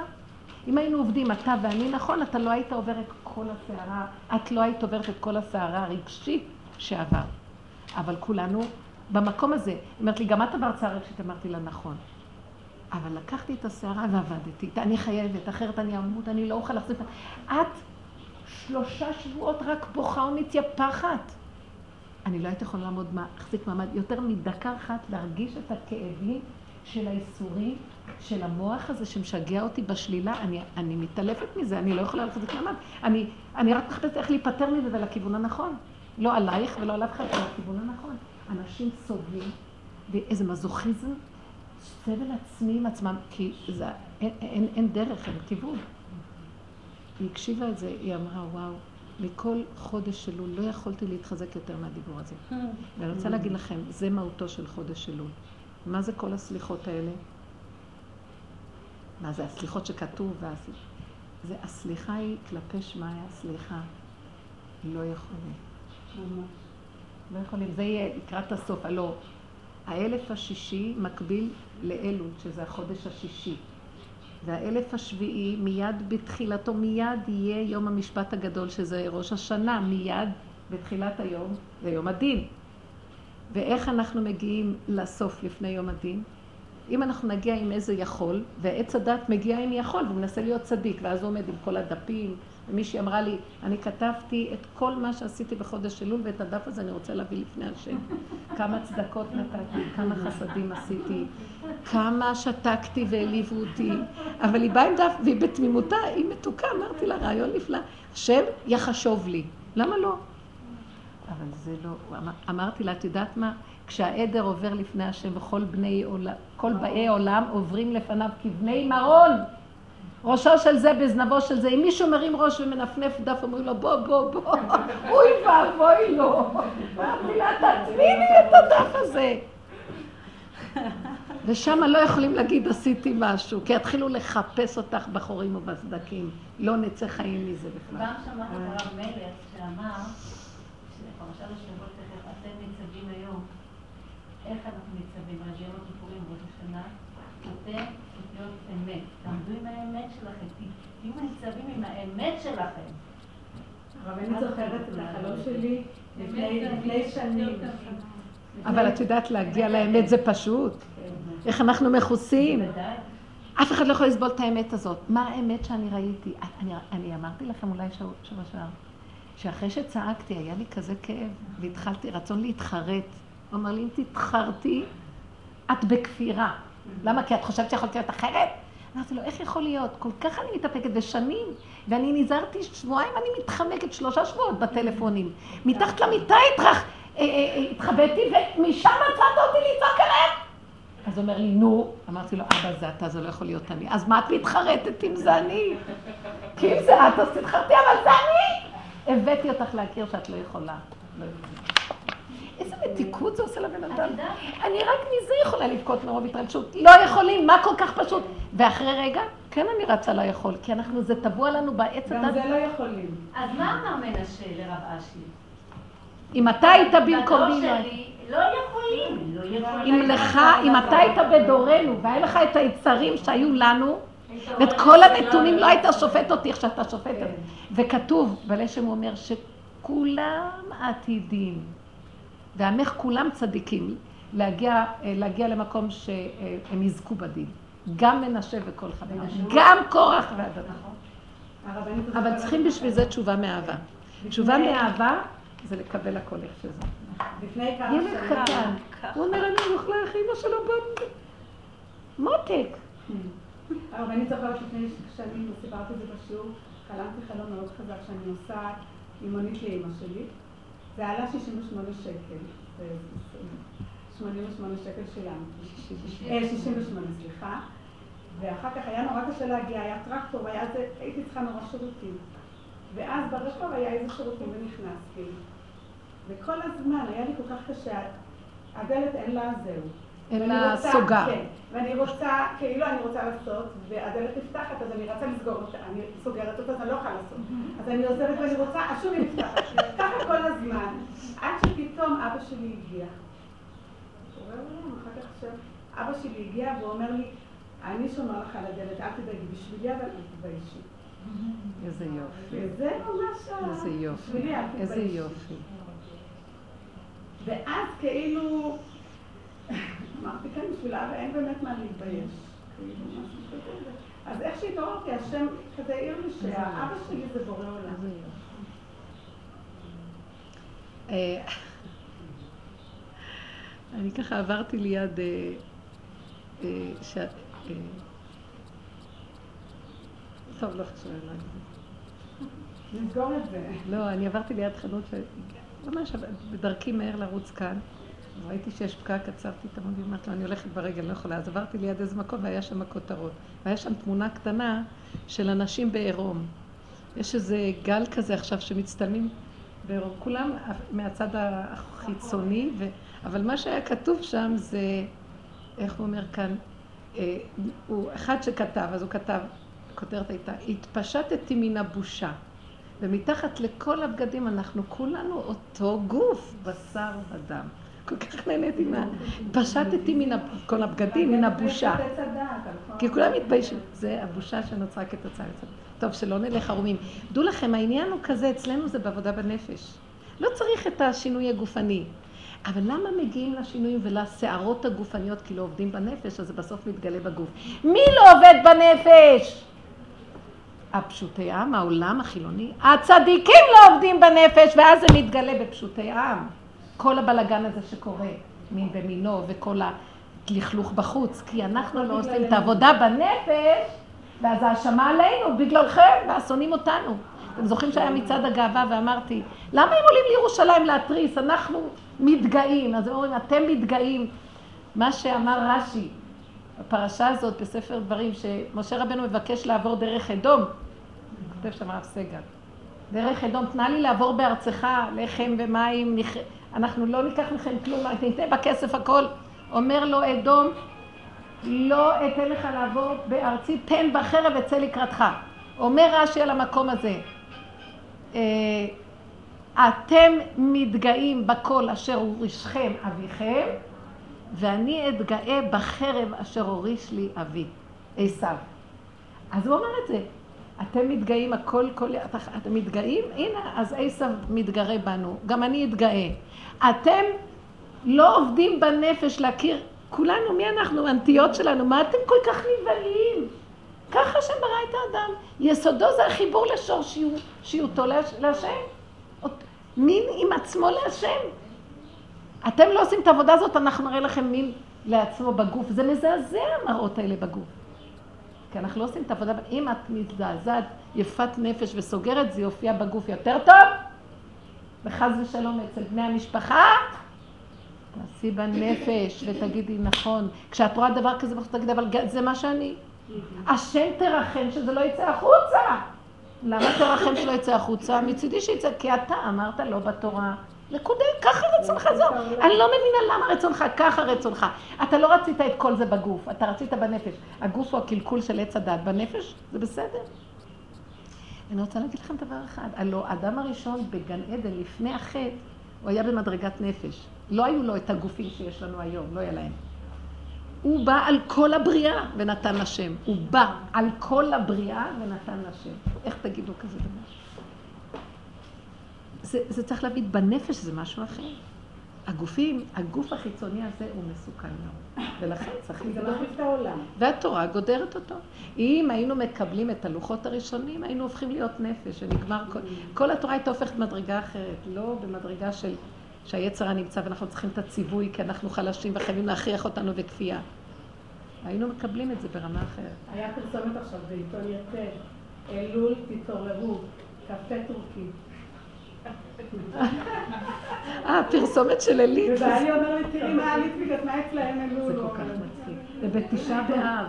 אם היינו עובדים, אתה ואני, נכון, אתה לא היית עובר את כל הסערה, את לא היית עוברת את כל הסערה הרגשית שעבר. אבל כולנו במקום הזה. היא אומרת לי, גם את עברת סערה רגשית, אמרתי לה, נכון. אבל לקחתי את הסערה ועבדתי איתה, אני חייבת, אחרת אני אמות, אני לא אוכל להחזיק. את שלושה שבועות רק בוכה ומתייפחת. אני לא הייתי יכולה לעמוד, להחזיק מעמד יותר מדקה אחת, להרגיש את הכאבים של האיסורים, של המוח הזה שמשגע אותי בשלילה. אני, אני מתעלפת מזה, אני לא יכולה להחזיק מעמד. אני, אני רק מחפשת איך להיפטר מזה ולכיוון הנכון. לא עלייך ולא על אף אחד, אלא לכיוון הנכון. אנשים סובלים, ואיזה מזוכיזם, סבל עצמי עם עצמם, כי זה, אין, אין, אין דרך, אין כיוון. היא הקשיבה את זה, היא אמרה, וואו, מכל חודש אלול לא יכולתי להתחזק יותר מהדיבור הזה. ואני רוצה להגיד לכם, זה מהותו של חודש אלול. מה זה כל הסליחות האלה? מה זה הסליחות שכתוב? והס... זה הסליחה היא כלפי שמאי הסליחה. לא יכולים. לא יכולים. זה יהיה לקראת הסוף. הלא, האלף השישי מקביל לאלול, שזה החודש השישי. והאלף השביעי, מיד בתחילתו, מיד יהיה יום המשפט הגדול, שזה ראש השנה, מיד בתחילת היום, זה יום הדין. ואיך אנחנו מגיעים לסוף לפני יום הדין? אם אנחנו נגיע עם איזה יכול, ועץ הדת מגיע עם יכול, והוא מנסה להיות צדיק, ואז הוא עומד עם כל הדפים, ומישהי אמרה לי, אני כתבתי את כל מה שעשיתי בחודש אלול, ואת הדף הזה אני רוצה להביא לפני השם. כמה צדקות נתתי, כמה חסדים עשיתי, כמה שתקתי והעליבו אותי, אבל היא באה עם דף, והיא בתמימותה, היא מתוקה, אמרתי לה, רעיון נפלא, השם יחשוב לי. למה לא? אבל זה לא, אמרתי לה, את יודעת מה? כשהעדר עובר לפני השם וכל בני עולם, כל באי עולם עוברים לפניו כבני מרון. ראשו של זה בזנבו של זה. אם מישהו מרים ראש ומנפנף דף, אומרים לו, בוא, בוא, בוא, אוי ואבוי לו. אמרתי לה, תטמיני את הדף הזה. ושם לא יכולים להגיד, עשיתי משהו, כי יתחילו לחפש אותך בחורים ובסדקים. לא נצא חיים מזה בכלל. פעם שמעתי את הרב מלך שאמר, שפרשת השבוע תכף, אתם ניצבים היום. איך אנחנו ניצבים? על יום הכיפורים, ראש השנה, אתם להיות אמת. תעמדו עם האמת שלכם, תהיו ניצבים עם האמת שלכם. אבל אני זוכרת את החלום שלי לפני שנים. אבל את יודעת, להגיע לאמת זה פשוט. איך אנחנו מכוסים. אף אחד לא יכול לסבול את האמת הזאת. מה האמת שאני ראיתי? אני, אני אמרתי לכם אולי שבוע שעבר, שאחרי שצעקתי, היה לי כזה כאב, והתחלתי רצון להתחרט. הוא אמר לי, אם תתחרתי, את בכפירה. למה? כי את חושבת שיכולת להיות אחרת? אמרתי לו, איך יכול להיות? כל כך אני מתאפקת, ושנים, ואני נזהרתי שבועיים, אני מתחמקת שלושה שבועות בטלפונים. מתחת למיטה התרח, אה, אה, התחבאתי, ומשם מצאת אותי לצעוק עליהם. אז הוא אומר לי, נו, אמרתי לו, אבא זה אתה, זה לא יכול להיות אני. אז מה את מתחרטת אם זה אני? כי אם זה את, אז תתחרטי, אבל זה אני! הבאתי אותך להכיר שאת לא יכולה. לא מתיקות זה עושה לבן אדם. אני רק מזה יכולה לבכות מרוב התרגשות. לא יכולים, מה כל כך פשוט? ואחרי רגע, כן אני רצה ליכול, כי אנחנו, זה טבוע לנו בעץ גם זה לא יכולים. אז מה אמר מנשה לרב אשי? אם אתה היית במקומי... לא יכולים, לא יכולים. אם לך, אם אתה היית בדורנו, והיה לך את היצרים שהיו לנו, ואת כל הנתונים לא היית שופט אותי איך שאתה שופט אותי. וכתוב, בלשם הוא אומר שכולם עתידים, ועמך כולם צדיקים, להגיע, להגיע למקום שהם יזכו בדין. גם מנשה וכל חבריו, גם קורח. הרבנית הזאת אבל צריכים בשביל זה תשובה מאהבה. תשובה מאהבה זה לקבל הכל איך שזה. לפני כמה ילד קטן, הוא אומר, אני הולך לאח אמא שלו בן... מותק. הרבנית זוכרת לפני שנים, וסיפרתי את זה בשיעור, חלמתי חלום מאוד חזק שאני נוסעת עם מונית לאמא שלי. זה עלה 68 שקל. זה 88 שקל שילמתי. אה, 68, סליחה. ואחר כך היה נורא קשה להגיע, היה טרקטור, והיה זה, הייתי צריכה נורא שירותים. ואז ברחוב היה איזה שירותים ונכנסתי. וכל הזמן היה לי כל כך קשה, הדלת אין לה זהו. רוצה- סוגר. כן, ואני רוצה, כאילו אני רוצה לעשות, והדלת נפתחת, אז אני רצה לסגור אותה, אני סוגרת אותה, אז אני לא יכולה לעשות. אז אני עוזבת ואני רוצה, אז שוב היא נפתחת. ככה כל הזמן, עד שפתאום אבא שלי הגיע. אבא שלי הגיע והוא אומר לי, אני שומר לך על הדלת, אל תדאגי, בשבילי אבל אל תתביישי. איזה יופי. וזה ממש. איזה יופי. איזה. יופי. ואז כאילו, אמרתי כן, בשביל אבא אין באמת מה להתבייש. כאילו. אז איך שהתעוררתי, השם כזה העיר לי שהאבא שלי זה בורא עולם. אה, אני ככה עברתי ליד... אה, אה, טוב, לא חשוב עליי. נסגור את זה. לא, אני עברתי ליד חנות. ממש בדרכי מהר לרוץ כאן. ראיתי שיש פקק, עצרתי את המוביל, אמרתי לו, אני הולכת ברגל, לא יכולה. אז עברתי ליד איזה מקום והיה שם כותרות. והיה שם תמונה קטנה של אנשים בעירום. יש איזה גל כזה עכשיו שמצטלמים בעירום. כולם מהצד החיצוני, ו... אבל מה שהיה כתוב שם זה, איך הוא אומר כאן, אה, הוא אחד שכתב, אז הוא כתב, הכותרת הייתה, התפשטתי מן הבושה. ומתחת לכל הבגדים אנחנו כולנו אותו גוף, בשר ודם. כל כך נהניתי מה... פשטתי מן כל הבגדים, מן הבושה. כל- כי כולם מתביישים. זה הבושה שנוצרה כתוצאה מזה. טוב, שלא נלך ערומים. דעו לכם, העניין הוא כזה, אצלנו זה בעבודה בנפש. לא צריך את השינוי הגופני. אבל למה מגיעים לשינויים ולסערות הגופניות כי לא עובדים בנפש, אז זה בסוף מתגלה בגוף. מי לא עובד בנפש? הפשוטי עם, העולם החילוני. הצדיקים לא עובדים בנפש, ואז זה מתגלה בפשוטי עם. כל הבלגן הזה שקורה, מין במינו, וכל הלכלוך בחוץ, כי אנחנו לא עושים את העבודה בנפש, ואז האשמה עלינו, בגללכם, והשונאים אותנו. אתם זוכרים שהיה מצעד הגאווה ואמרתי, למה הם עולים לירושלים להתריס? אנחנו מתגאים. אז הם אומרים, אתם מתגאים. מה שאמר רש"י, הפרשה הזאת בספר דברים, שמשה רבנו מבקש לעבור דרך אדום, כותב שם הרב סגל, דרך אדום, תנה לי לעבור בארצך, לחם ומים. אנחנו לא ניקח מכם כלום, רק ניתן בכסף הכל. אומר לו אדום, לא אתן לך לעבור בארצי, תן בחרב אצא לקראתך. אומר רש"י על המקום הזה, אה, אתם מתגאים בכל אשר הורישכם אביכם, ואני אתגאה בחרב אשר הוריש לי אבי, עשיו. אז הוא אומר את זה. אתם מתגאים, הכל, כל, את- אתם מתגאים? הנה, אז עשיו מתגרה בנו, גם אני אתגאה. אתם לא עובדים בנפש להכיר, כולנו, מי אנחנו, הנטיות שלנו, מה אתם כל כך נבהלים? ככה שברא את האדם. יסודו זה החיבור לשורשיותו להש- להשם. מין עם עצמו להשם. אתם לא עושים את העבודה הזאת, אנחנו נראה לכם מין לעצמו בגוף. זה מזעזע המראות האלה בגוף. כי אנחנו לא עושים את העבודה, אם את מזדעזעת, יפת נפש וסוגרת, זה יופיע בגוף יותר טוב, וחס ושלום אצל בני המשפחה, תעשי בנפש ותגידי נכון. כשאת רואה דבר כזה, תגידי, אבל זה מה שאני. השם תרחם שזה לא יצא החוצה. למה תרחם שלא יצא החוצה? מצידי שיצא, כי אתה אמרת לא בתורה. נקודה, ככה רצונך זו. אני לא מבינה למה רצונך, ככה רצונך. אתה לא רצית את כל זה בגוף, אתה רצית בנפש. הגוף הוא הקלקול של עץ הדת, בנפש זה בסדר. אני רוצה להגיד לכם דבר אחד, הלוא האדם הראשון בגן עדן, לפני החטא, הוא היה במדרגת נפש. לא היו לו את הגופים שיש לנו היום, לא היה להם. הוא בא על כל הבריאה ונתן לשם. הוא בא על כל הבריאה ונתן לשם. איך תגידו כזה דבר? זה, זה צריך להבין, בנפש זה משהו אחר. הגופים, הגוף החיצוני הזה הוא מסוכן מאוד, ולכן צריך לבדוק. את העולם. והתורה גודרת אותו. אם היינו מקבלים את הלוחות הראשונים, היינו הופכים להיות נפש, ונגמר כל... כל התורה הייתה הופכת במדרגה אחרת, לא במדרגה של שהיצר נמצא ואנחנו צריכים את הציווי כי אנחנו חלשים וחייבים להכריח אותנו בכפייה. היינו מקבלים את זה ברמה אחרת. היה פרסומת עכשיו בעיתון יתד, אלול תתעוררו, קפה טורקי. אה, פרסומת של עילית. ובעלי אומר לי, תראי מה עלית בגלל מה אצלהם אלול. זה כל כך מצחיק. זה בתשעה באב.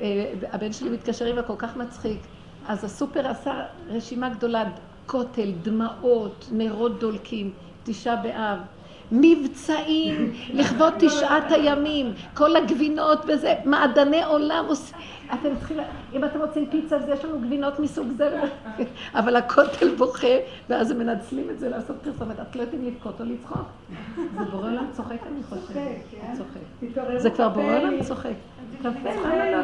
אה, הבן שלי מתקשר עם כל כך מצחיק. אז הסופר עשה רשימה גדולה, כותל, דמעות, נרות דולקים. תשעה באב. מבצעים לכבוד תשעת הימים, כל הגבינות וזה, מעדני עולם עושים. אתם צריכים, אם אתם רוצים פיצה, אז יש לנו גבינות מסוג זה, אבל הכותל בוכה, ואז הם מנצלים את זה לעשות פרסומת. את לא יודעים לבכות או לצחוק. זה בורא עולם צוחק, אני חושבת. כן. צוחק. זה כבר בורא עולם צוחק. לא,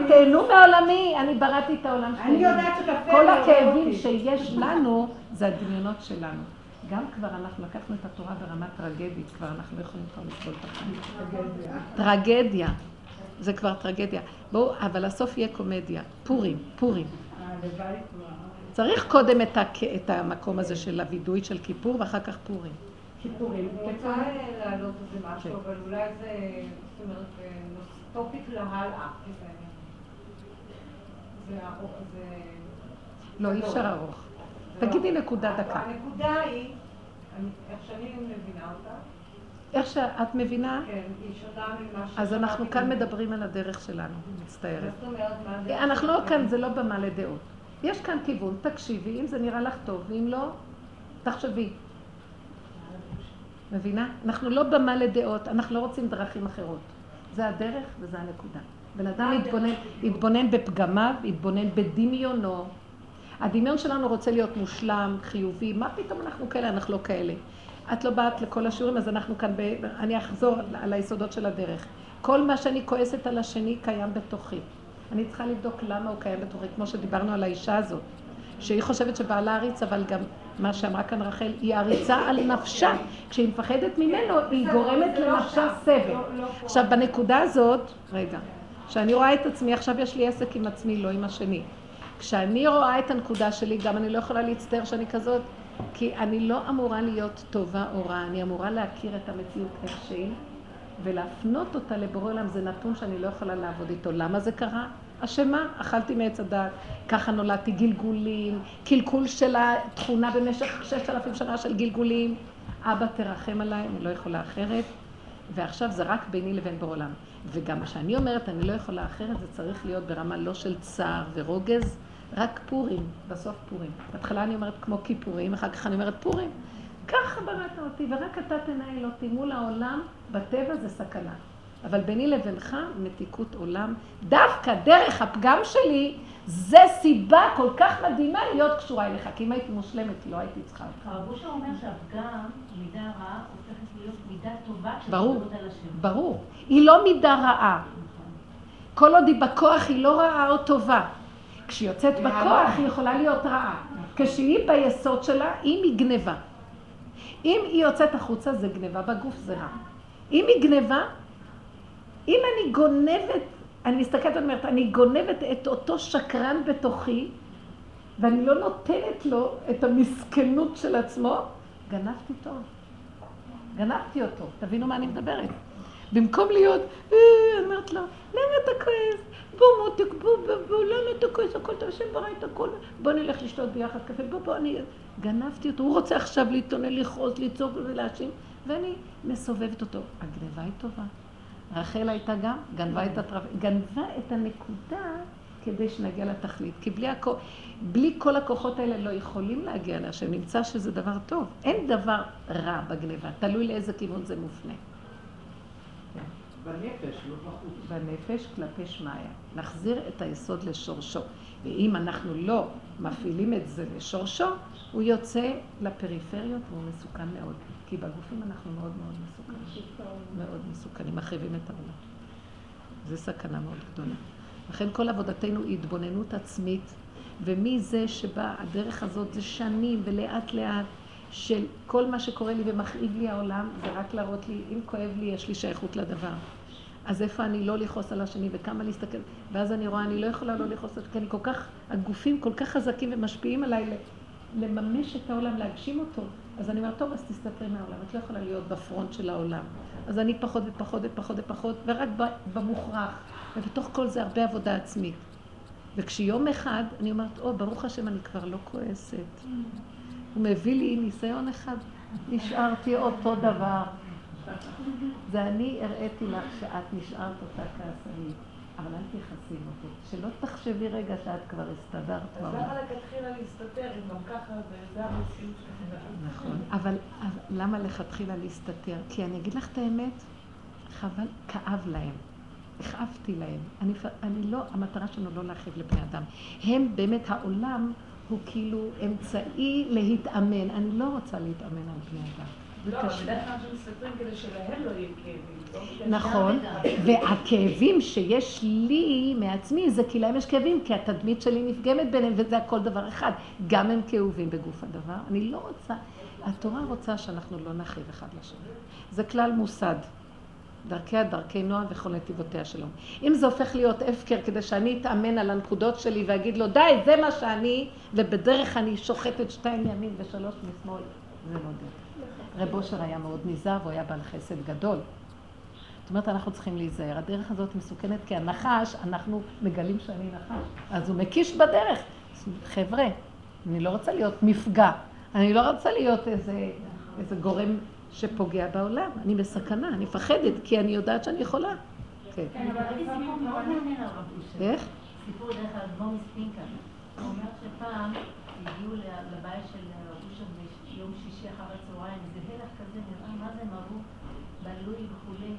תהנו מעולמי, אני בראתי את העולם שלי. אני יודעת שקפה... כל הכאבים שיש לנו, זה הדמיונות שלנו. גם כבר אנחנו לקחנו את התורה ברמה טרגדית, כבר אנחנו לא יכולים כבר לסבול את החיים. טרגדיה. זה כבר טרגדיה. בואו, אבל הסוף יהיה קומדיה. פורים, פורים. צריך קודם את, הק... את המקום הזה של הווידוי של כיפור, ואחר כך פורים. כיפורים. אני רוצה להעלות איזה משהו, כן. אבל אולי זה, זאת אומרת, טופיק להלאה. לא, אי אפשר ארוך. תגידי נקודה דקה. הנקודה היא... איך שאני מבינה אותה. איך שאת מבינה? כן, היא שונה ממה ש... אז אנחנו כאן מדברים על הדרך שלנו, מצטערת. אנחנו לא כאן, זה לא במה לדעות. יש כאן כיוון, תקשיבי, אם זה נראה לך טוב, ואם לא, תחשבי. מבינה? אנחנו לא במה לדעות, אנחנו לא רוצים דרכים אחרות. זה הדרך וזה הנקודה. בן אדם יתבונן, יתבונן בפגמיו, יתבונן בדמיונו, הדמיון שלנו רוצה להיות מושלם, חיובי, מה פתאום אנחנו כאלה? אנחנו לא כאלה. את לא באת לכל השיעורים, אז אנחנו כאן, ב... אני אחזור על היסודות של הדרך. כל מה שאני כועסת על השני קיים בתוכי. אני צריכה לבדוק למה הוא קיים בתוכי, כמו שדיברנו על האישה הזאת, שהיא חושבת שבעלה עריץ, אבל גם מה שאמרה כאן רחל, היא עריצה על נפשה. כשהיא מפחדת ממנו, היא גורמת לא לנפשה סבל. לא, לא עכשיו, בנקודה הזאת, רגע, כשאני רואה את עצמי, עכשיו יש לי עסק עם עצמי, לא עם השני. כשאני רואה את הנקודה שלי, גם אני לא יכולה להצטער שאני כזאת, כי אני לא אמורה להיות טובה או רעה, אני אמורה להכיר את המציאות איך שהיא, ולהפנות אותה לבורא עולם, זה נתון שאני לא יכולה לעבוד איתו. למה זה קרה? אשמה, אכלתי מעץ הדת, ככה נולדתי גלגולים, קלקול של התכונה במשך ששת אלפים שנה של גלגולים. אבא תרחם עליי, אני לא יכולה אחרת, ועכשיו זה רק ביני לבין בורא עולם. וגם כשאני אומרת אני לא יכולה אחרת, זה צריך להיות ברמה לא של צער ורוגז, רק פורים, בסוף פורים. בהתחלה אני אומרת כמו כיפורים, אחר כך אני אומרת פורים. ככה בראת אותי, ורק אתה תנהל אותי מול העולם, בטבע זה סכנה. אבל ביני לבינך, מתיקות עולם. דווקא דרך הפגם שלי, זה סיבה כל כך מדהימה להיות קשורה אליך. כי אם הייתי מושלמת, לא הייתי צריכה אותך. הרב אושר אומר שהפגם, מידה רעה, הופכת להיות מידה טובה ברור, ברור. היא לא מידה רעה. כל עוד היא בכוח, היא לא רעה או טובה. כשהיא יוצאת בכוח היא יכולה להיות רעה. כשהיא ביסוד שלה, אם היא גניבה. אם היא יוצאת החוצה זה גניבה, בגוף זה רע. אם היא גניבה, אם אני גונבת, אני מסתכלת ואומרת, אני גונבת את אותו שקרן בתוכי, ואני לא נותנת לו את המסכנות של עצמו, גנבתי טוב. גנבתי אותו. תבינו מה אני מדברת. במקום להיות, אה, אני אומרת לו, למה אתה כועס? בוא, בוא, בוא, למה אתה כועס? הכל אתה יושב ברית, הכל, בוא נלך לשתות ביחד קפה, בוא, בוא, אני גנבתי אותו, הוא רוצה עכשיו להתעונן, לכעוס, לצעוק ולהאשים, ואני מסובבת אותו. הגניבה היא טובה. רחל הייתה גם, גנבה את הטרף, גנבה את הנקודה כדי שנגיע לתכלית. כי בלי, הכ... בלי כל הכוחות האלה לא יכולים להגיע להשם. נמצא שזה דבר טוב. אין דבר רע בגניבה, תלוי לאיזה כיוון זה מופנה. בנפש, לא בחוץ. בנפש כלפי שמיא. נחזיר את היסוד לשורשו. ואם אנחנו לא מפעילים את זה לשורשו, הוא יוצא לפריפריות והוא מסוכן מאוד. כי בגופים אנחנו מאוד מאוד מסוכנים. מאוד מסוכנים, מחריבים את העולם. זו סכנה מאוד גדולה. לכן כל עבודתנו היא התבוננות עצמית, ומזה שבא הדרך הזאת זה שנים ולאט לאט של כל מה שקורה לי ומכאיב לי העולם, זה רק להראות לי, אם כואב לי, יש לי שייכות לדבר. אז איפה אני לא לכעוס על השני וכמה להסתכל, ואז אני רואה, אני לא יכולה לא לכעוס, כי אני כל כך, הגופים כל כך חזקים ומשפיעים עליי לממש את העולם, להגשים אותו. אז אני אומרת, טוב, אז תסתתרי מהעולם, את לא יכולה להיות בפרונט של העולם. אז אני פחות ופחות ופחות ופחות, ורק במוכרח. ובתוך כל זה הרבה עבודה עצמית. וכשיום אחד אני אומרת, או, ברוך השם, אני כבר לא כועסת. הוא מביא לי ניסיון אחד, נשארתי אותו דבר. זה אני הראיתי לך שאת נשארת אותה כעסנית. אבל אל תכעסי אותו. שלא תחשבי רגע שאת כבר הסתדרת. אז למה לכתחילה להסתתר, אם גם ככה זה המציאות שלכם? נכון. אבל למה לכתחילה להסתתר? כי אני אגיד לך את האמת, חבל, כאב להם. הכאבתי להם. אני, אני לא, המטרה שלנו לא להכאיב לבני אדם. הם באמת, העולם הוא כאילו אמצעי להתאמן. אני לא רוצה להתאמן על בני אדם. לא, אבל בדרך כלל מסתתרים כדי שלהם לא יהיו כאבים. לא נכון, והכאבים שיש לי מעצמי זה כי להם יש כאבים, כי התדמית שלי נפגמת ביניהם, וזה הכל דבר אחד. גם הם כאובים בגוף הדבר. אני לא רוצה, התורה רוצה שאנחנו לא נכאיב אחד לשני. זה כלל מוסד. דרכיה דרכי נועם וכל נתיבותיה שלום. אם זה הופך להיות הפקר כדי שאני אתאמן על הנקודות שלי ואגיד לו די, זה מה שאני, ובדרך אני שוחטת שתיים מימין ושלוש משמאל, זה לא דרך. רב אושר היה מאוד נזהר והוא היה בעל חסד גדול. זאת אומרת, אנחנו צריכים להיזהר. הדרך הזאת מסוכנת כי הנחש, אנחנו מגלים שאני נחש. אז הוא מקיש בדרך. חבר'ה, אני לא רוצה להיות מפגע. אני לא רוצה להיות איזה, איזה גורם שפוגע בעולם. אני בסכנה, אני מפחדת, כי אני יודעת שאני יכולה. כן, כן אבל ראיתי סיפור מאוד מעניין על רב אושר. איך? סיפור דרך אגב, בוא מספינקה. הוא אומר שפעם הגיעו לבית של רב אושר ביום שישי אחר הצהריים, איזה הלך כזה, נראה מה זה עברו, בלוי וכולי,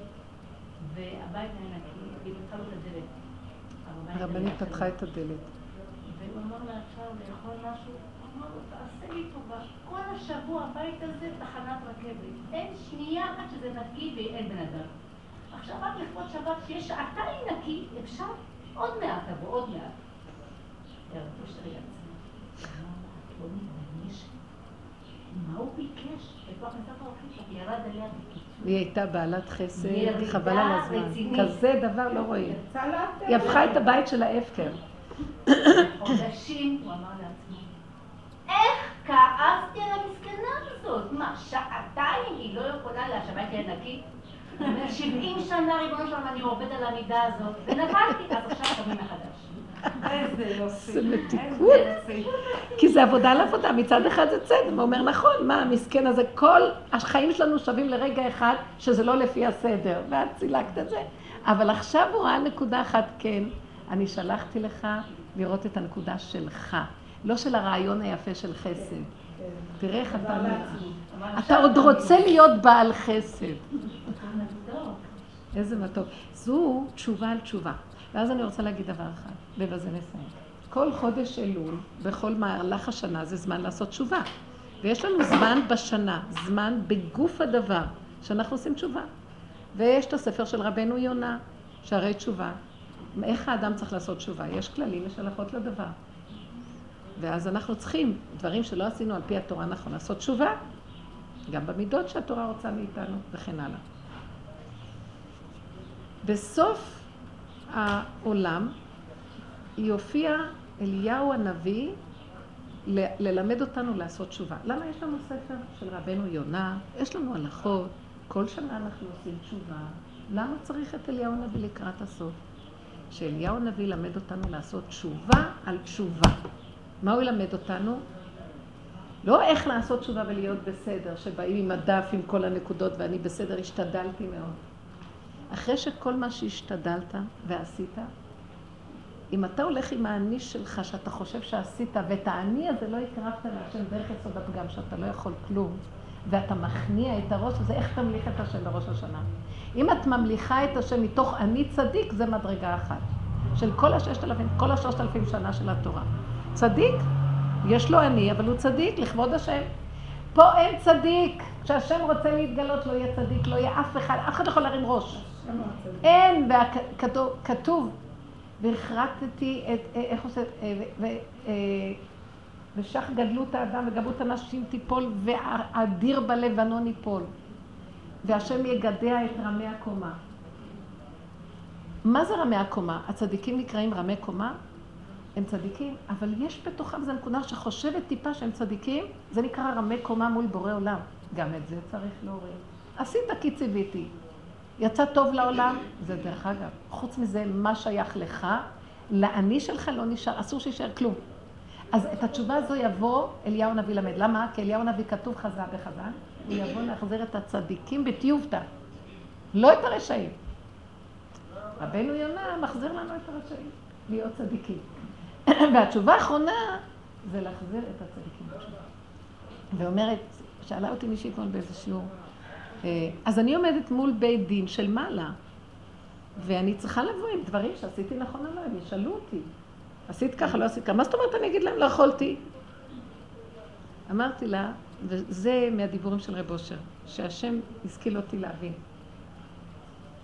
והבית היה נקי, היא פתחה לו את הדלת. הרבנית פתחה את הדלת. והוא אמר לה, אפשר לאכול משהו? לו, תעשה לי טובה. כל השבוע הבית הזה תחנת רכבת. אין שנייה אחת שזה נקי ואין בן אדם. עכשיו רק לכבוד שבת, שיש שעתיים נקי, אפשר עוד מעט תבוא, עוד מעט. היא הייתה בעלת חסד, חבל על הזמן. כזה דבר לא רואים. היא הפכה את הבית של ההפקר. חודשים, הוא אמר לעצמו, איך כאבתי על המסכנה הזאת? מה, שעתיים היא לא יכולה להשבת יהיה נקי? שבעים שנה, ריבונו שלום, אני עובד על המידה הזאת, ונפלתי, אז עכשיו קמים מחדש. איזה יופי. זה מתיקות. כי זה עבודה על עבודה, מצד אחד זה צד, הוא אומר, נכון, מה המסכן הזה, כל החיים שלנו שווים לרגע אחד, שזה לא לפי הסדר, ואת צילקת את זה. אבל עכשיו הוא ראה נקודה אחת, כן, אני שלחתי לך לראות את הנקודה שלך, לא של הרעיון היפה של חסד. תראה איך אתה... אתה עוד רוצה להיות בעל חסד. איזה מתוק. זו תשובה על תשובה. ואז אני רוצה להגיד דבר אחד, ובזה נסיים. כל חודש אלול, בכל מהלך השנה, זה זמן לעשות תשובה. ויש לנו זמן בשנה, זמן בגוף הדבר, שאנחנו עושים תשובה. ויש את הספר של רבנו יונה, שערי תשובה. איך האדם צריך לעשות תשובה? יש כללים, יש הלכות לדבר. ואז אנחנו צריכים, דברים שלא עשינו על פי התורה נכון, לעשות תשובה, גם במידות שהתורה רוצה מאיתנו, וכן הלאה. בסוף העולם יופיע אליהו הנביא ל- ללמד אותנו לעשות תשובה. למה יש לנו ספר של רבנו יונה? יש לנו הלכות, כל שנה אנחנו עושים תשובה, למה צריך את אליהו הנביא לקראת הסוף? שאליהו הנביא ילמד אותנו לעשות תשובה על תשובה. מה הוא ילמד אותנו? לא איך לעשות תשובה ולהיות בסדר, שבאים עם הדף עם כל הנקודות ואני בסדר, השתדלתי מאוד. אחרי שכל מה שהשתדלת ועשית, אם אתה הולך עם האני שלך, שאתה חושב שעשית, ואת האני הזה לא הקרבת להשם דרך יסוד הפגם, שאתה לא יכול כלום, ואתה מכניע את הראש הזה, איך תמליך את השם בראש השנה? אם את ממליכה את השם מתוך אני צדיק, זה מדרגה אחת. של כל הששת אלפים, כל השלושת אלפים שנה של התורה. צדיק, יש לו אני, אבל הוא צדיק לכבוד השם. פה אין צדיק. כשהשם רוצה להתגלות לא יהיה צדיק, לא יהיה אף אחד, אף אחד לא יכול להרים ראש. אין, וכתוב, והכרתתי את, אה, איך עושה, אה, ושך גדלות האדם וגבות הנשים תיפול, ואדיר בלבנון ייפול. והשם יגדע את רמי הקומה. מה זה רמי הקומה? הצדיקים נקראים רמי קומה? הם צדיקים, אבל יש בתוכם, זו נקודה שחושבת טיפה שהם צדיקים, זה נקרא רמי קומה מול בורא עולם. גם את זה צריך להוריד. עשית כי ציוויתי. יצא טוב לעולם, זה דרך אגב. חוץ מזה, מה שייך לך, לאני שלך לא נשאר, אסור שישאר כלום. אז את התשובה הזו יבוא אליהו נביא למד. למה? כי אליהו נביא כתוב חזה בחזן, הוא יבוא להחזיר את הצדיקים בטיובתא, לא את הרשעים. רבנו יונה מחזיר לנו את הרשעים, להיות צדיקים. והתשובה האחרונה זה להחזיר את הצדיקים בתשובה. ואומרת, שאלה אותי מישהי אתמול באיזה שיעור, אה, אז אני עומדת מול בית דין של מעלה, ואני צריכה לבוא עם דברים שעשיתי נכון או לא, הם ישאלו אותי. עשית ככה, לא עשית ככה. מה זאת אומרת אני אגיד להם, לא יכולתי? אמרתי לה, וזה מהדיבורים של רב אושר, שהשם השכיל אותי להבין,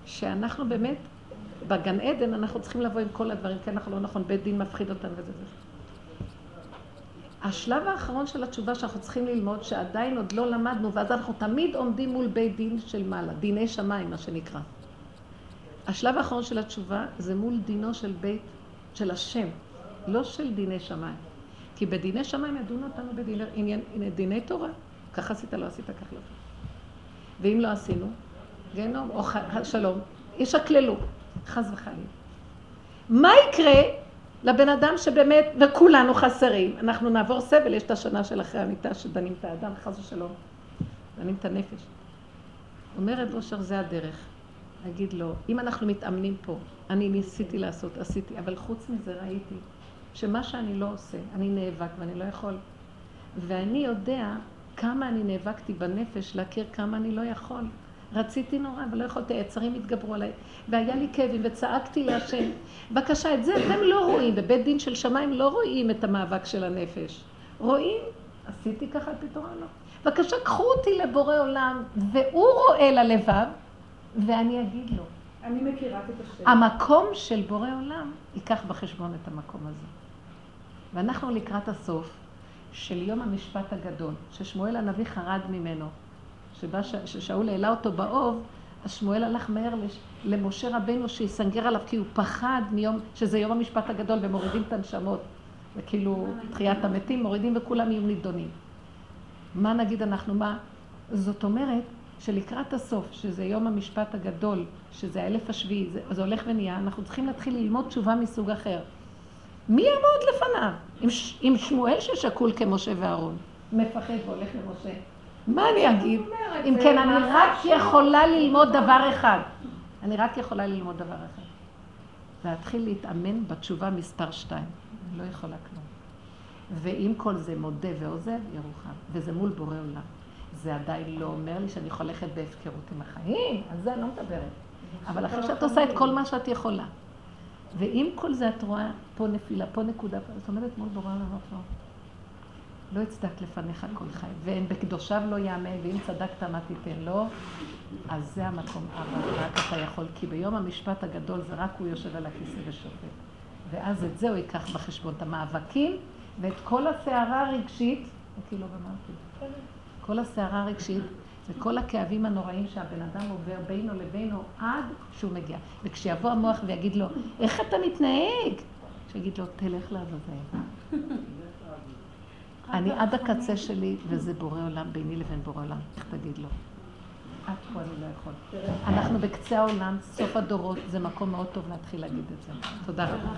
שאנחנו באמת, בגן עדן אנחנו צריכים לבוא עם כל הדברים, כן, אנחנו לא נכון, בית דין מפחיד אותנו וזה וזה. השלב האחרון של התשובה שאנחנו צריכים ללמוד, שעדיין עוד לא למדנו, ואז אנחנו תמיד עומדים מול בית דין של מעלה, דיני שמיים, מה שנקרא. השלב האחרון של התשובה זה מול דינו של בית, של השם, לא של דיני שמיים. כי בדיני שמיים ידונו אותנו בדיני תורה. כך עשית, לא עשית, כך לא. ואם לא עשינו, גיהנום או שלום, ישקללו, חס וחלילה. מה יקרה לבן אדם שבאמת, וכולנו חסרים, אנחנו נעבור סבל, יש את השנה של אחרי המיטה שדנים את האדם, חס ושלום, דנים את הנפש. אומר רב אושר, זה הדרך. להגיד לו, אם אנחנו מתאמנים פה, אני ניסיתי לעשות, עשיתי, אבל חוץ מזה ראיתי שמה שאני לא עושה, אני נאבק ואני לא יכול. ואני יודע כמה אני נאבקתי בנפש להכיר כמה אני לא יכול. רציתי נורא, אבל לא יכולתי, היצרים התגברו עליי. והיה לי כאבים, וצעקתי להשם. בבקשה, את זה אתם לא רואים, בבית דין של שמיים לא רואים את המאבק של הנפש. רואים, עשיתי ככה פתרון לא. בבקשה, קחו אותי לבורא עולם, והוא רואה ללבב, ואני אגיד לו. אני מכירה את השם. המקום של בורא עולם ייקח בחשבון את המקום הזה. ואנחנו לקראת הסוף של יום המשפט הגדול, ששמואל הנביא חרד ממנו. שבא ש... ששאול העלה אותו באוב, אז שמואל הלך מהר. למשה רבנו שיסנגר עליו, כי הוא פחד מיום, שזה יום המשפט הגדול, ומורידים את הנשמות. זה כאילו תחיית המתים, מורידים וכולם יהיו נידונים. מה נגיד אנחנו, מה? זאת אומרת שלקראת הסוף, שזה יום המשפט הגדול, שזה האלף השביעי, זה, זה הולך ונהיה, אנחנו צריכים להתחיל ללמוד תשובה מסוג אחר. מי יעמוד לפניו? עם, עם שמואל ששקול כמשה ואהרון, מפחד והולך למשה. מה אני אגיד? אם כן, אני רק יכולה ללמוד דבר אחד. אני רק יכולה ללמוד דבר אחד. להתחיל להתאמן בתשובה מספר שתיים. אני לא יכולה כלום. ועם כל זה מודה ועוזב, ירוחם. וזה מול בורא עולם. זה עדיין לא אומר לי שאני ללכת בהפקרות עם החיים, על זה אני לא מדברת. אבל אחרי שאת עושה את כל מה שאת יכולה. ועם כל זה את רואה פה נפילה, פה נקודה, זאת אומרת מול בורא עולם לא. יצדק לפניך כל חי, ואין בקדושיו לא יאמן, ואם צדקת מה תיתן לו, אז זה המקום אבל רק אתה יכול, כי ביום המשפט הגדול זה רק הוא יושב על הכיסא ושופט. ואז את זה הוא ייקח בחשבון, את המאבקים ואת כל הסערה הרגשית, כאילו גמרתי, כל הסערה הרגשית וכל הכאבים הנוראים שהבן אדם עובר בינו לבינו עד שהוא מגיע. וכשיבוא המוח ויגיד לו, איך אתה מתנהג? שיגיד לו, תלך לעזאזל. אני עד הקצה שלי, וזה בורא עולם ביני לבין בורא עולם, איך תגיד לו? עד פה אני לא יכול. אנחנו בקצה העולם, סוף הדורות, זה מקום מאוד טוב להתחיל להגיד את זה. תודה רבה.